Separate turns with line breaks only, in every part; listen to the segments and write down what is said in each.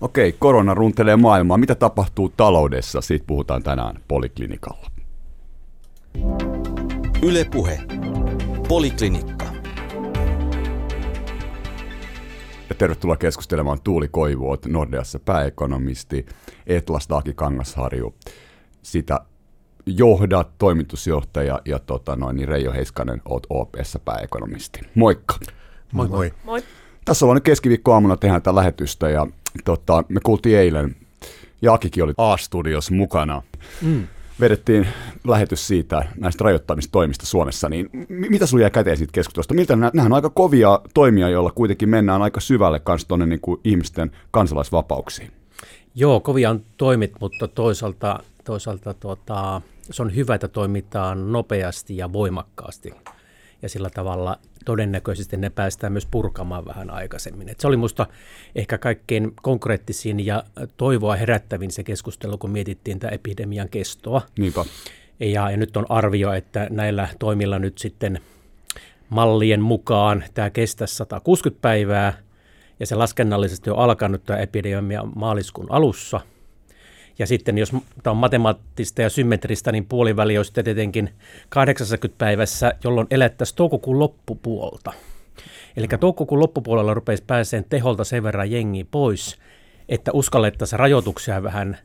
Okei, korona runtelee maailmaa. Mitä tapahtuu taloudessa? Siitä puhutaan tänään Poliklinikalla.
Ylepuhe. Poliklinikka.
Ja tervetuloa keskustelemaan Tuuli Koivuot, Nordeassa pääekonomisti, Etlas Daaki Kangasharju, sitä johdat, toimitusjohtaja ja tota noin, niin Reijo Heiskanen, oot OPssa pääekonomisti. Moikka.
Moi moi.
Moi.
Tässä ollaan nyt keskiviikkoaamuna tehdään tätä lähetystä ja tota, me kuultiin eilen, Jaakikin oli A-studios mukana. Mm. Vedettiin lähetys siitä näistä rajoittamistoimista Suomessa, niin mitä sulla jää käteen siitä keskustelusta? Miltä nämä on aika kovia toimia, joilla kuitenkin mennään aika syvälle kanssa tuonne niin kuin ihmisten kansalaisvapauksiin?
Joo, kovia on toimit, mutta toisaalta, toisaalta tuota, se on hyvä, että toimitaan nopeasti ja voimakkaasti. Ja sillä tavalla todennäköisesti ne päästään myös purkamaan vähän aikaisemmin. Et se oli minusta ehkä kaikkein konkreettisin ja toivoa herättävin se keskustelu, kun mietittiin tämä epidemian kestoa.
Niinpä.
Ja, ja nyt on arvio, että näillä toimilla nyt sitten mallien mukaan tämä kestää 160 päivää, ja se laskennallisesti on alkanut tämä epidemia maaliskuun alussa – ja sitten jos tämä on matemaattista ja symmetristä, niin puoliväli olisi tietenkin 80 päivässä, jolloin elettäisiin toukokuun loppupuolta. Eli toukokuun loppupuolella rupeisi pääseen teholta sen verran jengi pois, että uskallettaisiin rajoituksia vähän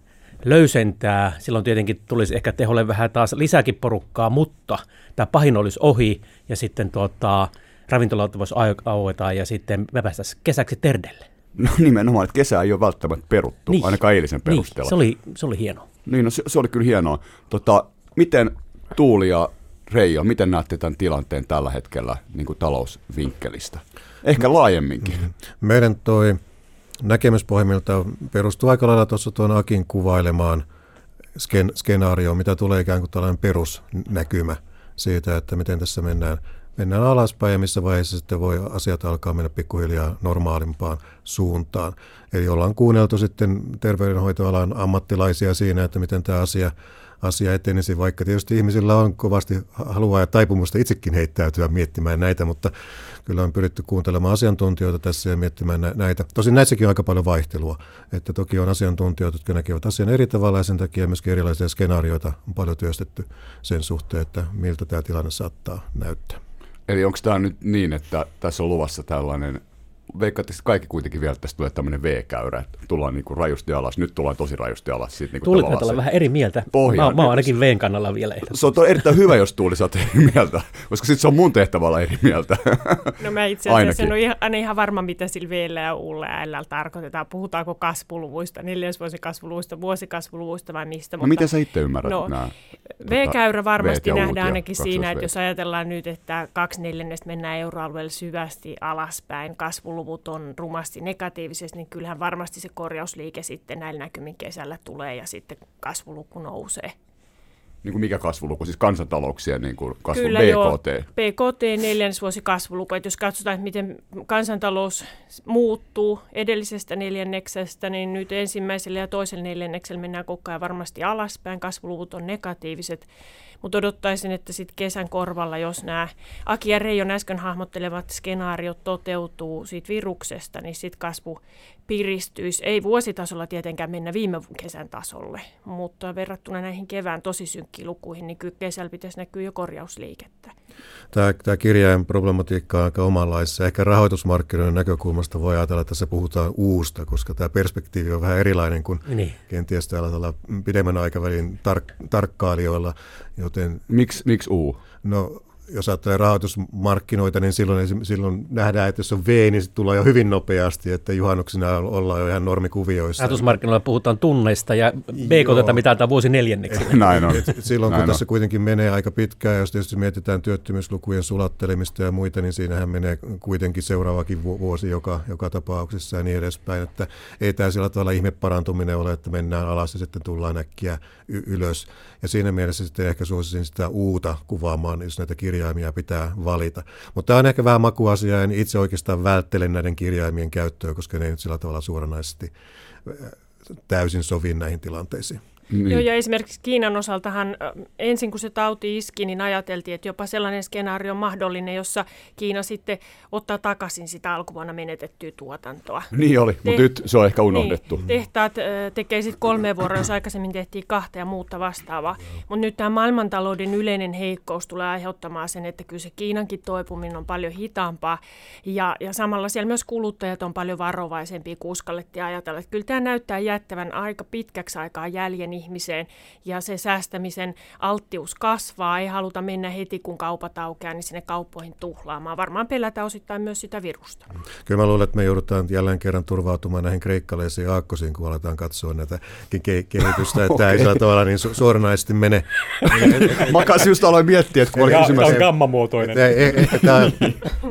löysentää. Silloin tietenkin tulisi ehkä teholle vähän taas lisääkin porukkaa, mutta tämä pahin olisi ohi ja sitten tuota, ravintolat voisi aueta ja sitten me päästäisiin kesäksi terdelle.
No nimenomaan, että kesä ei ole välttämättä peruttu, niin. ainakaan eilisen niin, perusteella.
Niin, se oli, se oli hienoa.
Niin, no se, se oli kyllä hienoa. Tota, miten Tuuli ja Reijo, miten näette tämän tilanteen tällä hetkellä niin kuin talousvinkkelistä? Ehkä laajemminkin. Mm-hmm.
Meidän toi näkemys pohjimmiltaan perustuu aika lailla tuossa tuon Akin kuvailemaan sken, skenaario, mitä tulee ikään kuin tällainen perusnäkymä siitä, että miten tässä mennään – mennään alaspäin ja missä vaiheessa sitten voi asiat alkaa mennä pikkuhiljaa normaalimpaan suuntaan. Eli ollaan kuunneltu sitten terveydenhoitoalan ammattilaisia siinä, että miten tämä asia, asia etenisi, vaikka tietysti ihmisillä on kovasti halua ja taipumusta itsekin heittäytyä miettimään näitä, mutta kyllä on pyritty kuuntelemaan asiantuntijoita tässä ja miettimään näitä. Tosin näissäkin on aika paljon vaihtelua, että toki on asiantuntijoita, jotka näkevät asian eri tavalla ja sen takia myöskin erilaisia skenaarioita on paljon työstetty sen suhteen, että miltä tämä tilanne saattaa näyttää.
Eli onko tämä nyt niin, että tässä on luvassa tällainen veikkaatte, että kaikki kuitenkin vielä tästä tulee tämmöinen V-käyrä, että tullaan niin kuin rajusti alas. Nyt tullaan tosi rajusti alas. Sitten
niin Tuuli olla vähän eri mieltä. Pohja. Mä, mä oon ainakin Vn kannalla vielä.
Se on erittäin hyvä, jos Tuuli sä eri mieltä, koska sitten se on mun tehtävä olla eri mieltä.
No mä itse asiassa en ole ihan, ihan varma, mitä sillä Vllä ja Ulla ja tarkoitetaan. Puhutaanko kasvuluvuista, neljäsvuosikasvuluvuista, vuosikasvuluvuista vai mistä.
No mutta, miten sä itse ymmärrät no, nämä?
V-käyrä varmasti nähdään ainakin siinä, että jos ajatellaan nyt, että kaksi neljännestä mennään euroalueelle syvästi alaspäin, luvut on rumasti negatiivisesti, niin kyllähän varmasti se korjausliike sitten näillä näkymin kesällä tulee ja sitten kasvuluku nousee.
Niin kuin mikä kasvuluku, siis kansantalouksien niin kuin kasvu,
Kyllä
BKT?
Joo, BKT neljännesvuosi kasvuluku. Että jos katsotaan, että miten kansantalous muuttuu edellisestä neljänneksestä, niin nyt ensimmäisellä ja toisella neljänneksellä mennään koko ajan varmasti alaspäin. Kasvuluvut on negatiiviset. Mutta odottaisin, että sitten kesän korvalla, jos nämä Aki ja Reijon äsken hahmottelevat skenaariot toteutuu siitä viruksesta, niin sitten kasvu piristyisi. Ei vuositasolla tietenkään mennä viime kesän tasolle, mutta verrattuna näihin kevään tosi synkkiin lukuihin, niin kyllä kesällä pitäisi näkyä jo korjausliikettä.
Tämä, tämä kirjain problematiikka on aika omanlaissa. Ehkä rahoitusmarkkinoiden näkökulmasta voi ajatella, että tässä puhutaan uusta, koska tämä perspektiivi on vähän erilainen kuin niin. kenties täällä pidemmän aikavälin tar- tarkkailijoilla. Joten,
miksi, miksi uu?
No jos ajattelee rahoitusmarkkinoita, niin silloin, silloin nähdään, että jos on V, niin se tulee jo hyvin nopeasti, että juhannuksena ollaan jo ihan normikuvioissa.
Rahoitusmarkkinoilla puhutaan tunneista ja BKT mitataan vuosi neljänneksi.
Näin on. Et
silloin
Näin
kun on. tässä kuitenkin menee aika pitkään, jos tietysti mietitään työttömyyslukujen sulattelemista ja muita, niin siinähän menee kuitenkin seuraavakin vuosi joka, joka tapauksessa ja niin edespäin. Että ei tämä sillä tavalla ihme parantuminen ole, että mennään alas ja sitten tullaan äkkiä y- ylös. Ja siinä mielessä sitten ehkä suosisin sitä uuta kuvaamaan, jos näitä kirjaimia pitää valita. Mutta tämä on ehkä vähän makuasia, ja itse oikeastaan välttelen näiden kirjaimien käyttöä, koska ne ei nyt sillä tavalla suoranaisesti äh, täysin sovi näihin tilanteisiin.
Niin. Joo, ja esimerkiksi Kiinan osaltahan ensin kun se tauti iski, niin ajateltiin, että jopa sellainen skenaario on mahdollinen, jossa Kiina sitten ottaa takaisin sitä alkuvuonna menetettyä tuotantoa.
Niin oli, Te- mutta nyt se on ehkä unohdettu.
Niin, tehtaat tekee sitten kolme vuoroa, jos aikaisemmin tehtiin kahta ja muuta vastaavaa. Mutta nyt tämä maailmantalouden yleinen heikkous tulee aiheuttamaan sen, että kyllä se Kiinankin toipuminen on paljon hitaampaa. Ja, ja samalla siellä myös kuluttajat on paljon varovaisempia, kun uskallettiin ajatella, että kyllä tämä näyttää jättävän aika pitkäksi aikaa jäljen ihmiseen ja se säästämisen alttius kasvaa. Ei haluta mennä heti, kun kaupat aukeaa, niin sinne kauppoihin tuhlaamaan. Varmaan pelätään osittain myös sitä virusta.
Kyllä mä luulen, että me joudutaan jälleen kerran turvautumaan näihin kreikkalaisiin aakkosiin, kun aletaan katsoa näitä ke- kehitystä, että okay. tämä ei sillä tavalla niin su- suoranaisesti mene.
mä kanssa just aloin miettiä, että kun oli
kysymys... Tämä on gammamuotoinen.
Tämä,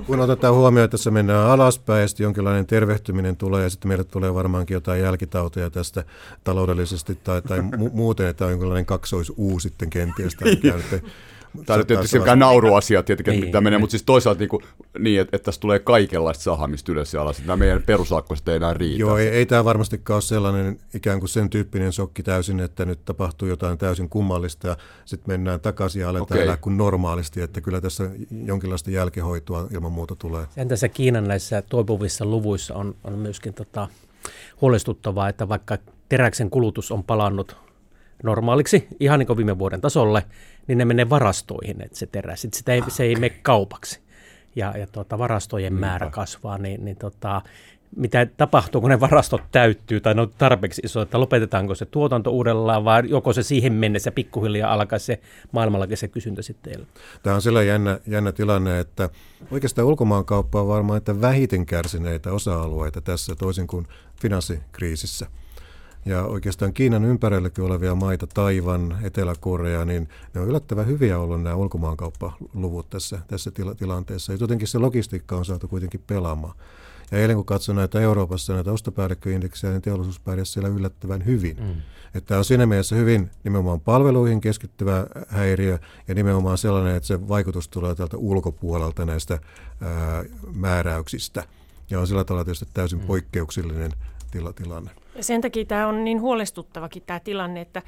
kun otetaan huomioon, että tässä mennään alaspäin ja sitten jonkinlainen tervehtyminen tulee ja sitten meille tulee varmaankin jotain jälkitauteja tästä taloudellisesti tai, tai mu- muuten, että on jonkinlainen kaksoisuu sitten kenties.
Tämä on tietysti mikään nauruasia tietenkin, niin, mitä menee, mutta siis toisaalta niin, kuin, niin että, että tässä tulee kaikenlaista sahamista ylös ja alas. Nämä meidän perusakkoiset ei enää riitä.
Joo, ei, ei tämä varmastikaan ole sellainen ikään kuin sen tyyppinen sokki täysin, että nyt tapahtuu jotain täysin kummallista ja sitten mennään takaisin ja aletaan okay. elää kuin normaalisti, että kyllä tässä jonkinlaista jälkihoitoa ilman muuta tulee.
Sen tässä Kiinan näissä toipuvissa luvuissa on, on myöskin tota, huolestuttavaa, että vaikka teräksen kulutus on palannut normaaliksi, ihan niin kuin viime vuoden tasolle, niin ne menee varastoihin, että se terä. Sitten sitä ei, se ei mene kaupaksi. Ja, ja tuota, varastojen Niinpä. määrä kasvaa, niin, niin tota, mitä tapahtuu, kun ne varastot täyttyy tai ne on tarpeeksi iso, että lopetetaanko se tuotanto uudellaan vai joko se siihen mennessä pikkuhiljaa alkaa se maailmallakin se kysyntä sitten
Tämä on sellainen jännä, jännä tilanne, että oikeastaan ulkomaankauppa on varmaan että vähiten kärsineitä osa-alueita tässä toisin kuin finanssikriisissä – ja oikeastaan Kiinan ympärilläkin olevia maita, Taivan, Etelä-Korea, niin ne on yllättävän hyviä ollut nämä ulkomaankauppaluvut tässä, tässä tila- tilanteessa. Ja jotenkin se logistiikka on saatu kuitenkin pelaamaan. Ja eilen kun katsoin näitä Euroopassa näitä ostopäällikköindeksejä, niin teollisuus pärjäsi siellä yllättävän hyvin. Mm. Että on siinä mielessä hyvin nimenomaan palveluihin keskittyvä häiriö ja nimenomaan sellainen, että se vaikutus tulee tältä ulkopuolelta näistä ää, määräyksistä. Ja on sillä tavalla tietysti täysin mm. poikkeuksellinen tila, tilanne.
Ja sen takia tämä on niin huolestuttavakin tämä tilanne, että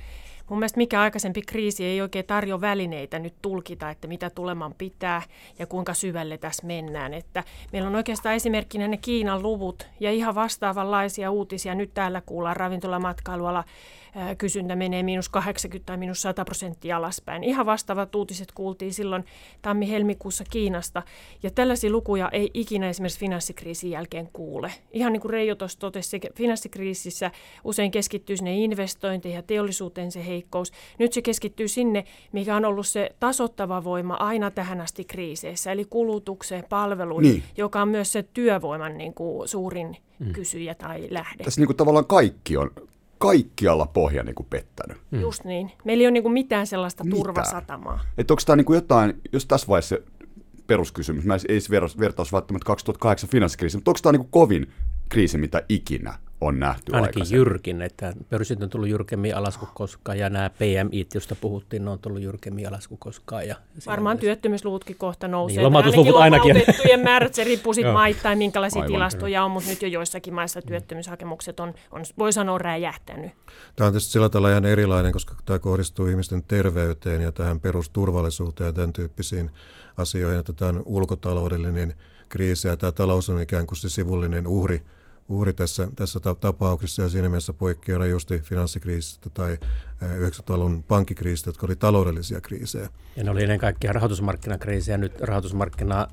mun mielestä mikä aikaisempi kriisi ei oikein tarjoa välineitä nyt tulkita, että mitä tuleman pitää ja kuinka syvälle tässä mennään. Että meillä on oikeastaan esimerkkinä ne Kiinan luvut ja ihan vastaavanlaisia uutisia. Nyt täällä kuullaan ravintolamatkailuala kysyntä menee miinus 80 tai miinus 100 prosenttia alaspäin. Ihan vastaavat uutiset kuultiin silloin tammi-helmikuussa Kiinasta. Ja tällaisia lukuja ei ikinä esimerkiksi finanssikriisin jälkeen kuule. Ihan niin kuin Reijo tuossa totesi, finanssikriisissä usein keskittyy sinne investointeihin ja teollisuuteen se heikkous. Nyt se keskittyy sinne, mikä on ollut se tasottava voima aina tähän asti kriiseissä, eli kulutukseen, palveluihin, niin. joka on myös se työvoiman niin kuin suurin mm. kysyjä tai lähde.
Tässä niin kuin tavallaan kaikki on kaikkialla pohja niin kuin pettänyt.
Mm. Just niin. Meillä ei ole niin kuin mitään sellaista mitään. turvasatamaa.
Että onko tämä niin kuin jotain, jos tässä vaiheessa peruskysymys, mä ei vertaus välttämättä 2008 finanssikriisi, mutta onko tämä niin kuin kovin kriisi, mitä ikinä on nähty
Ainakin jyrkin, että pörssit on tullut jyrkemmin alas kuin koskaan ja nämä PMI, joista puhuttiin, ne on tullut jyrkemmin alas kuin koskaan. Ja
Varmaan työttömyysluvutkin kohta nousee.
Niin, lomautusluvut ainakin.
Lomautettujen määrät, se riippuu sitten maittain, minkälaisia Aivan. tilastoja on, mutta nyt jo joissakin maissa työttömyyshakemukset on, on voi sanoa, räjähtänyt.
Tämä on tietysti sillä tavalla ihan erilainen, koska tämä kohdistuu ihmisten terveyteen ja tähän perusturvallisuuteen ja tämän tyyppisiin asioihin, että tämä on ulkotaloudellinen kriisi ja tämä talous on ikään kuin se sivullinen uhri – uhri tässä, tässä tapauksessa ja siinä mielessä poikkeaa rajusti finanssikriisistä tai 90-luvun pankkikriisistä, jotka oli taloudellisia kriisejä.
Ja ne oli ennen kaikkea rahoitusmarkkinakriisejä. Nyt rahoitusmarkkina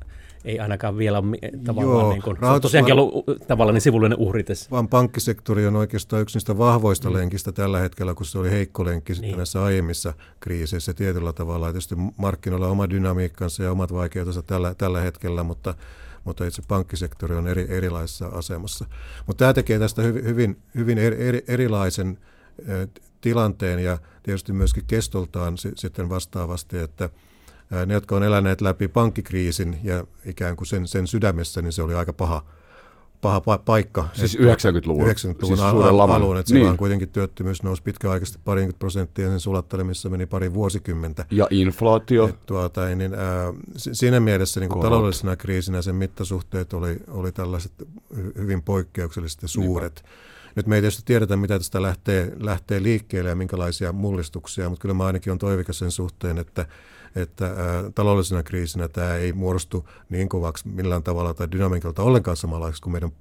ei ainakaan vielä ole tavallaan, Joo, niin kuin, se on tosiaankin ollut tavallaan niin sivullinen uhri tässä.
Vaan pankkisektori on oikeastaan yksi niistä vahvoista mm. lenkistä tällä hetkellä, kun se oli heikko lenkki sitten niin. näissä aiemmissa kriiseissä tietyllä tavalla. Tietysti markkinoilla on oma dynamiikkansa ja omat vaikeutensa tällä, tällä hetkellä, mutta mutta itse pankkisektori on eri, erilaisessa asemassa. Mutta tämä tekee tästä hyvin, hyvin, hyvin eri, erilaisen tilanteen ja tietysti myöskin kestoltaan sitten vastaavasti, että ne, jotka on eläneet läpi pankkikriisin ja ikään kuin sen, sen sydämessä, niin se oli aika paha, paha pa- paikka.
Siis 90-luvun,
90-luvun siis al- alun, että niin. kuitenkin työttömyys nousi pitkäaikaisesti parikymmentä prosenttia, sen sulattelemissa meni pari vuosikymmentä.
Ja inflaatio. Et,
tuota, niin, ää, siinä mielessä niin taloudellisena kriisinä sen mittasuhteet oli, oli tällaiset hyvin poikkeuksellisesti suuret. Niin. Nyt me ei tietysti tiedetä, mitä tästä lähtee, lähtee liikkeelle ja minkälaisia mullistuksia, mutta kyllä mä ainakin on toivikas sen suhteen, että että taloudellisena kriisinä tämä ei muodostu niin kovaksi millään tavalla tai dynamiikalta ollenkaan samanlaiseksi kuin meidän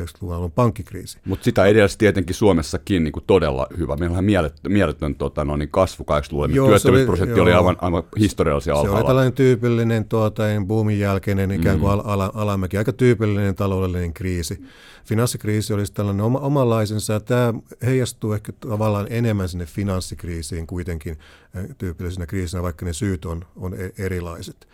90-luvun alun pankkikriisi.
Mutta sitä edelleen tietenkin Suomessakin niin kuin todella hyvä. Meillä on mieletön, mieletön tota, no, niin kasvu 80-luvulla. Työttömyysprosentti oli, oli aivan, aivan historiallisia alhaalla.
Se oli tällainen tyypillinen tuota, boomin jälkeinen ikään kuin mm. ala, alamäki, aika tyypillinen taloudellinen kriisi. Finanssikriisi olisi tällainen oma, omanlaisensa, tämä heijastuu ehkä tavallaan enemmän sinne finanssikriisiin kuitenkin tyypillisenä kriisinä, vaikka ne syyt on, on e-, erilaiset.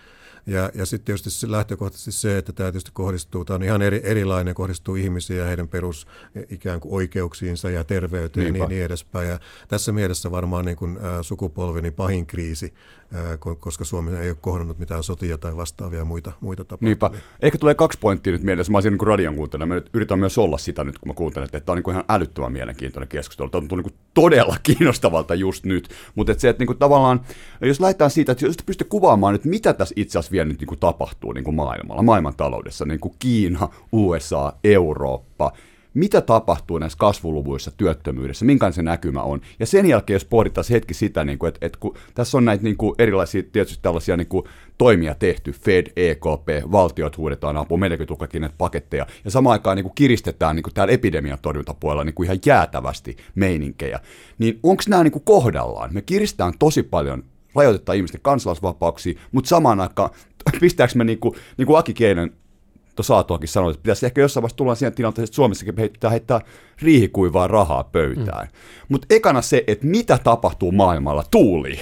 Ja, ja sitten tietysti lähtökohtaisesti se, että tämä tietysti kohdistuu, tämä on ihan eri, erilainen, kohdistuu ihmisiin ja heidän perus ikään kuin oikeuksiinsa ja terveyteen Niinpä. ja niin edespäin. Ja tässä mielessä varmaan niin kuin, ä, sukupolveni pahin kriisi koska Suomi ei ole kohdannut mitään sotia tai vastaavia muita, muita tapahtumia.
Niinpä. Ehkä tulee kaksi pointtia nyt mielessä. Mä olisin niin radion kuuntelija. Mä yritän myös olla sitä nyt, kun mä kuuntelen, että tämä on niin ihan älyttömän mielenkiintoinen keskustelu. Tämä on niin todella kiinnostavalta just nyt. Mutta että se, että niin tavallaan, jos lähdetään siitä, että jos pystyy kuvaamaan nyt, mitä tässä itse asiassa vielä nyt niin tapahtuu niin maailmalla, maailman taloudessa, niin kuin Kiina, USA, Eurooppa, mitä tapahtuu näissä kasvuluvuissa, työttömyydessä, minkä se näkymä on. Ja sen jälkeen, jos pohdittaisiin hetki sitä, niin kuin, että, että kun tässä on näitä niin kuin erilaisia tietysti tällaisia niin kuin toimia tehty, Fed, EKP, valtiot huudetaan apua, meidänkin tukakin näitä paketteja, ja samaan aikaan niin kuin kiristetään niin kuin täällä epidemian torjuntapuolella niin kuin ihan jäätävästi meininkejä, niin onko nämä niin kuin kohdallaan? Me kiristetään tosi paljon rajoitetaan ihmisten kansalaisvapauksia, mutta samaan aikaan pistääkö me niin kuin, niin kuin Aki Keinen tuossa Aatoakin sanoi, että pitäisi ehkä jossain vaiheessa tulla siihen tilanteeseen, että Suomessakin pitää heittää riihikuivaa rahaa pöytään. Mm. Mutta ekana se, että mitä tapahtuu maailmalla, tuuli.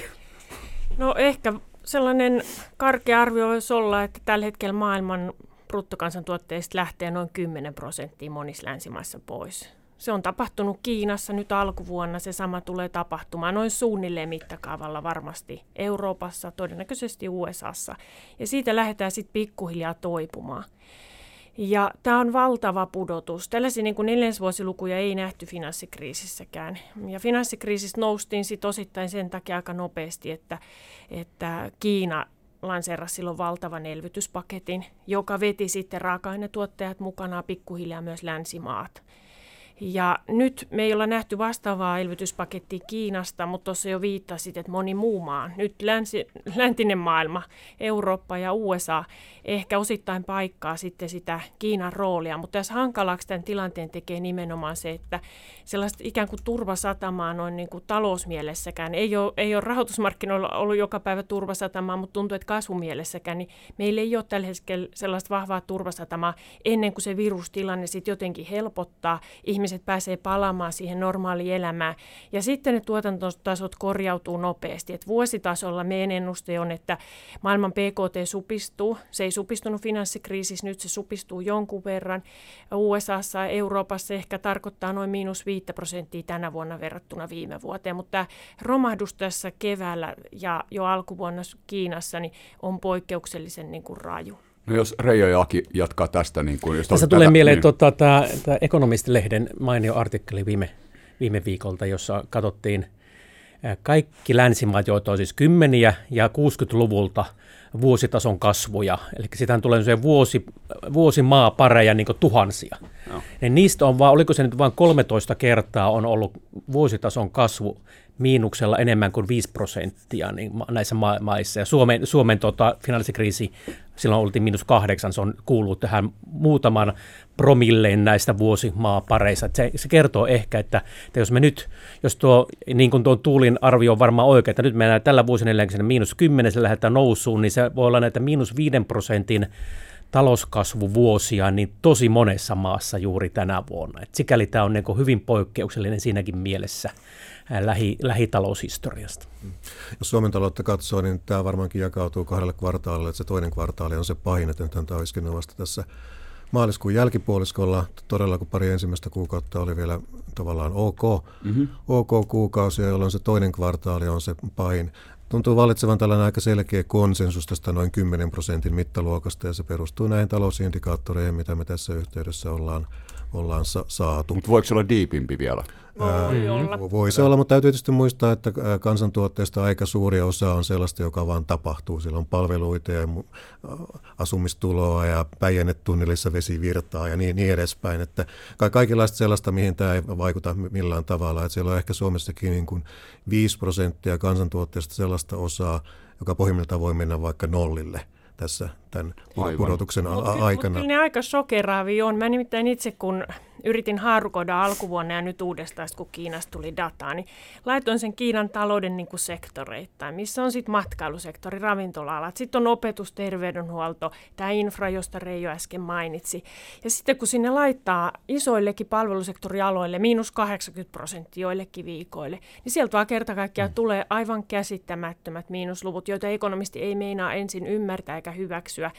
No ehkä sellainen karkea arvio voisi olla, että tällä hetkellä maailman bruttokansantuotteista lähtee noin 10 prosenttia monissa länsimaissa pois. Se on tapahtunut Kiinassa nyt alkuvuonna, se sama tulee tapahtumaan noin suunnilleen mittakaavalla varmasti Euroopassa, todennäköisesti USAssa. Ja siitä lähdetään sitten pikkuhiljaa toipumaan. Ja tämä on valtava pudotus. Tällaisia niin neljäsvuosilukuja ei nähty finanssikriisissäkään. Ja finanssikriisistä noustiin sitten osittain sen takia aika nopeasti, että, että Kiina lanseerasi silloin valtavan elvytyspaketin, joka veti sitten raaka-ainetuottajat mukanaan pikkuhiljaa myös länsimaat. Ja nyt me ei olla nähty vastaavaa elvytyspakettia Kiinasta, mutta tuossa jo viittasit, että moni muu maa, nyt länsi, läntinen maailma, Eurooppa ja USA, ehkä osittain paikkaa sitten sitä Kiinan roolia. Mutta tässä hankalaksi tämän tilanteen tekee nimenomaan se, että sellaista ikään kuin turvasatamaa noin niin kuin talousmielessäkään, ei ole, ei ole rahoitusmarkkinoilla ollut joka päivä turvasatamaa, mutta tuntuu, että kasvumielessäkään, niin meillä ei ole tällä hetkellä sellaista vahvaa turvasatamaa ennen kuin se virustilanne sitten jotenkin helpottaa. Ihmisiä ihmiset pääsee palaamaan siihen normaaliin elämään. Ja sitten ne tuotantotasot korjautuu nopeasti. Et vuositasolla meidän ennuste on, että maailman PKT supistuu. Se ei supistunut finanssikriisissä, nyt se supistuu jonkun verran. USAssa ja Euroopassa ehkä tarkoittaa noin miinus 5 prosenttia tänä vuonna verrattuna viime vuoteen. Mutta romahdus tässä keväällä ja jo alkuvuonna Kiinassa niin on poikkeuksellisen niin kuin raju.
No jos Reijo ja Aki jatkaa tästä. Niin kuin, jos
Tässä tulee tätä, mieleen niin... tota, tämä, tämä Ekonomistilehden mainio artikkeli viime, viime viikolta, jossa katsottiin kaikki länsimaat, joita on siis kymmeniä ja 60-luvulta vuositason kasvuja. Eli sitä tulee se vuosi, vuosimaapareja niin tuhansia. No. Ja niistä on vaan, oliko se nyt vain 13 kertaa on ollut vuositason kasvu miinuksella enemmän kuin 5 prosenttia niin näissä ma- maissa. Ja Suomen, Suomen tota, finanssikriisi, silloin oltiin miinus kahdeksan, se on kuullut tähän muutaman promilleen näistä vuosimaapareissa. Se, se kertoo ehkä, että, että jos me nyt, jos tuo, niin kuin tuo Tuulin arvio on varmaan oikein, että nyt mennään tällä vuosineljänkymmentä miinus 10, se lähdetään nousuun, niin se voi olla näitä miinus 5 prosentin talouskasvuvuosia niin tosi monessa maassa juuri tänä vuonna. Et sikäli tämä on niin hyvin poikkeuksellinen siinäkin mielessä lähi, lähitaloushistoriasta.
Jos Suomen taloutta katsoo, niin tämä varmaankin jakautuu kahdelle kvartaalille. Että se toinen kvartaali on se pahin, että tämä olisi vasta tässä maaliskuun jälkipuoliskolla. Todella kun pari ensimmäistä kuukautta oli vielä tavallaan ok, mm-hmm. ok kuukausia, jolloin se toinen kvartaali on se pahin. Tuntuu valitsevan tällainen aika selkeä konsensus tästä noin 10 prosentin mittaluokasta ja se perustuu näihin talousindikaattoreihin, mitä me tässä yhteydessä ollaan ollaan sa- saatu.
Mutta voiko se olla diipimpi vielä?
Voi olla.
Voi se olla, mutta täytyy tietysti muistaa, että kansantuotteesta aika suuri osa on sellaista, joka vaan tapahtuu. Siellä on palveluita ja asumistuloa ja päijännetunnelissa vesivirtaa ja niin, niin edespäin. Että ka- kaikenlaista sellaista, mihin tämä ei vaikuta millään tavalla. Että siellä on ehkä Suomessakin niin kuin 5 prosenttia kansantuotteesta sellaista osaa, joka pohjimmiltaan voi mennä vaikka nollille tässä tämän pudotuksen a-
Mutta kyllä, mut
aikana.
kyllä ne aika shokeraavia on. Mä nimittäin itse, kun yritin haarukoida alkuvuonna ja nyt uudestaan, kun Kiinasta tuli dataa, niin laitoin sen Kiinan talouden niin kuin sektoreittain, missä on sitten matkailusektori, ravintola-alat, sitten on opetus, terveydenhuolto, tämä infra, josta Reijo äsken mainitsi. Ja sitten kun sinne laittaa isoillekin palvelusektorialoille miinus 80 prosenttia joillekin viikoille, niin sieltä vaan kerta kaikkiaan tulee aivan käsittämättömät miinusluvut, joita ekonomisti ei meinaa ensin ymmärtää eikä hyväksyä,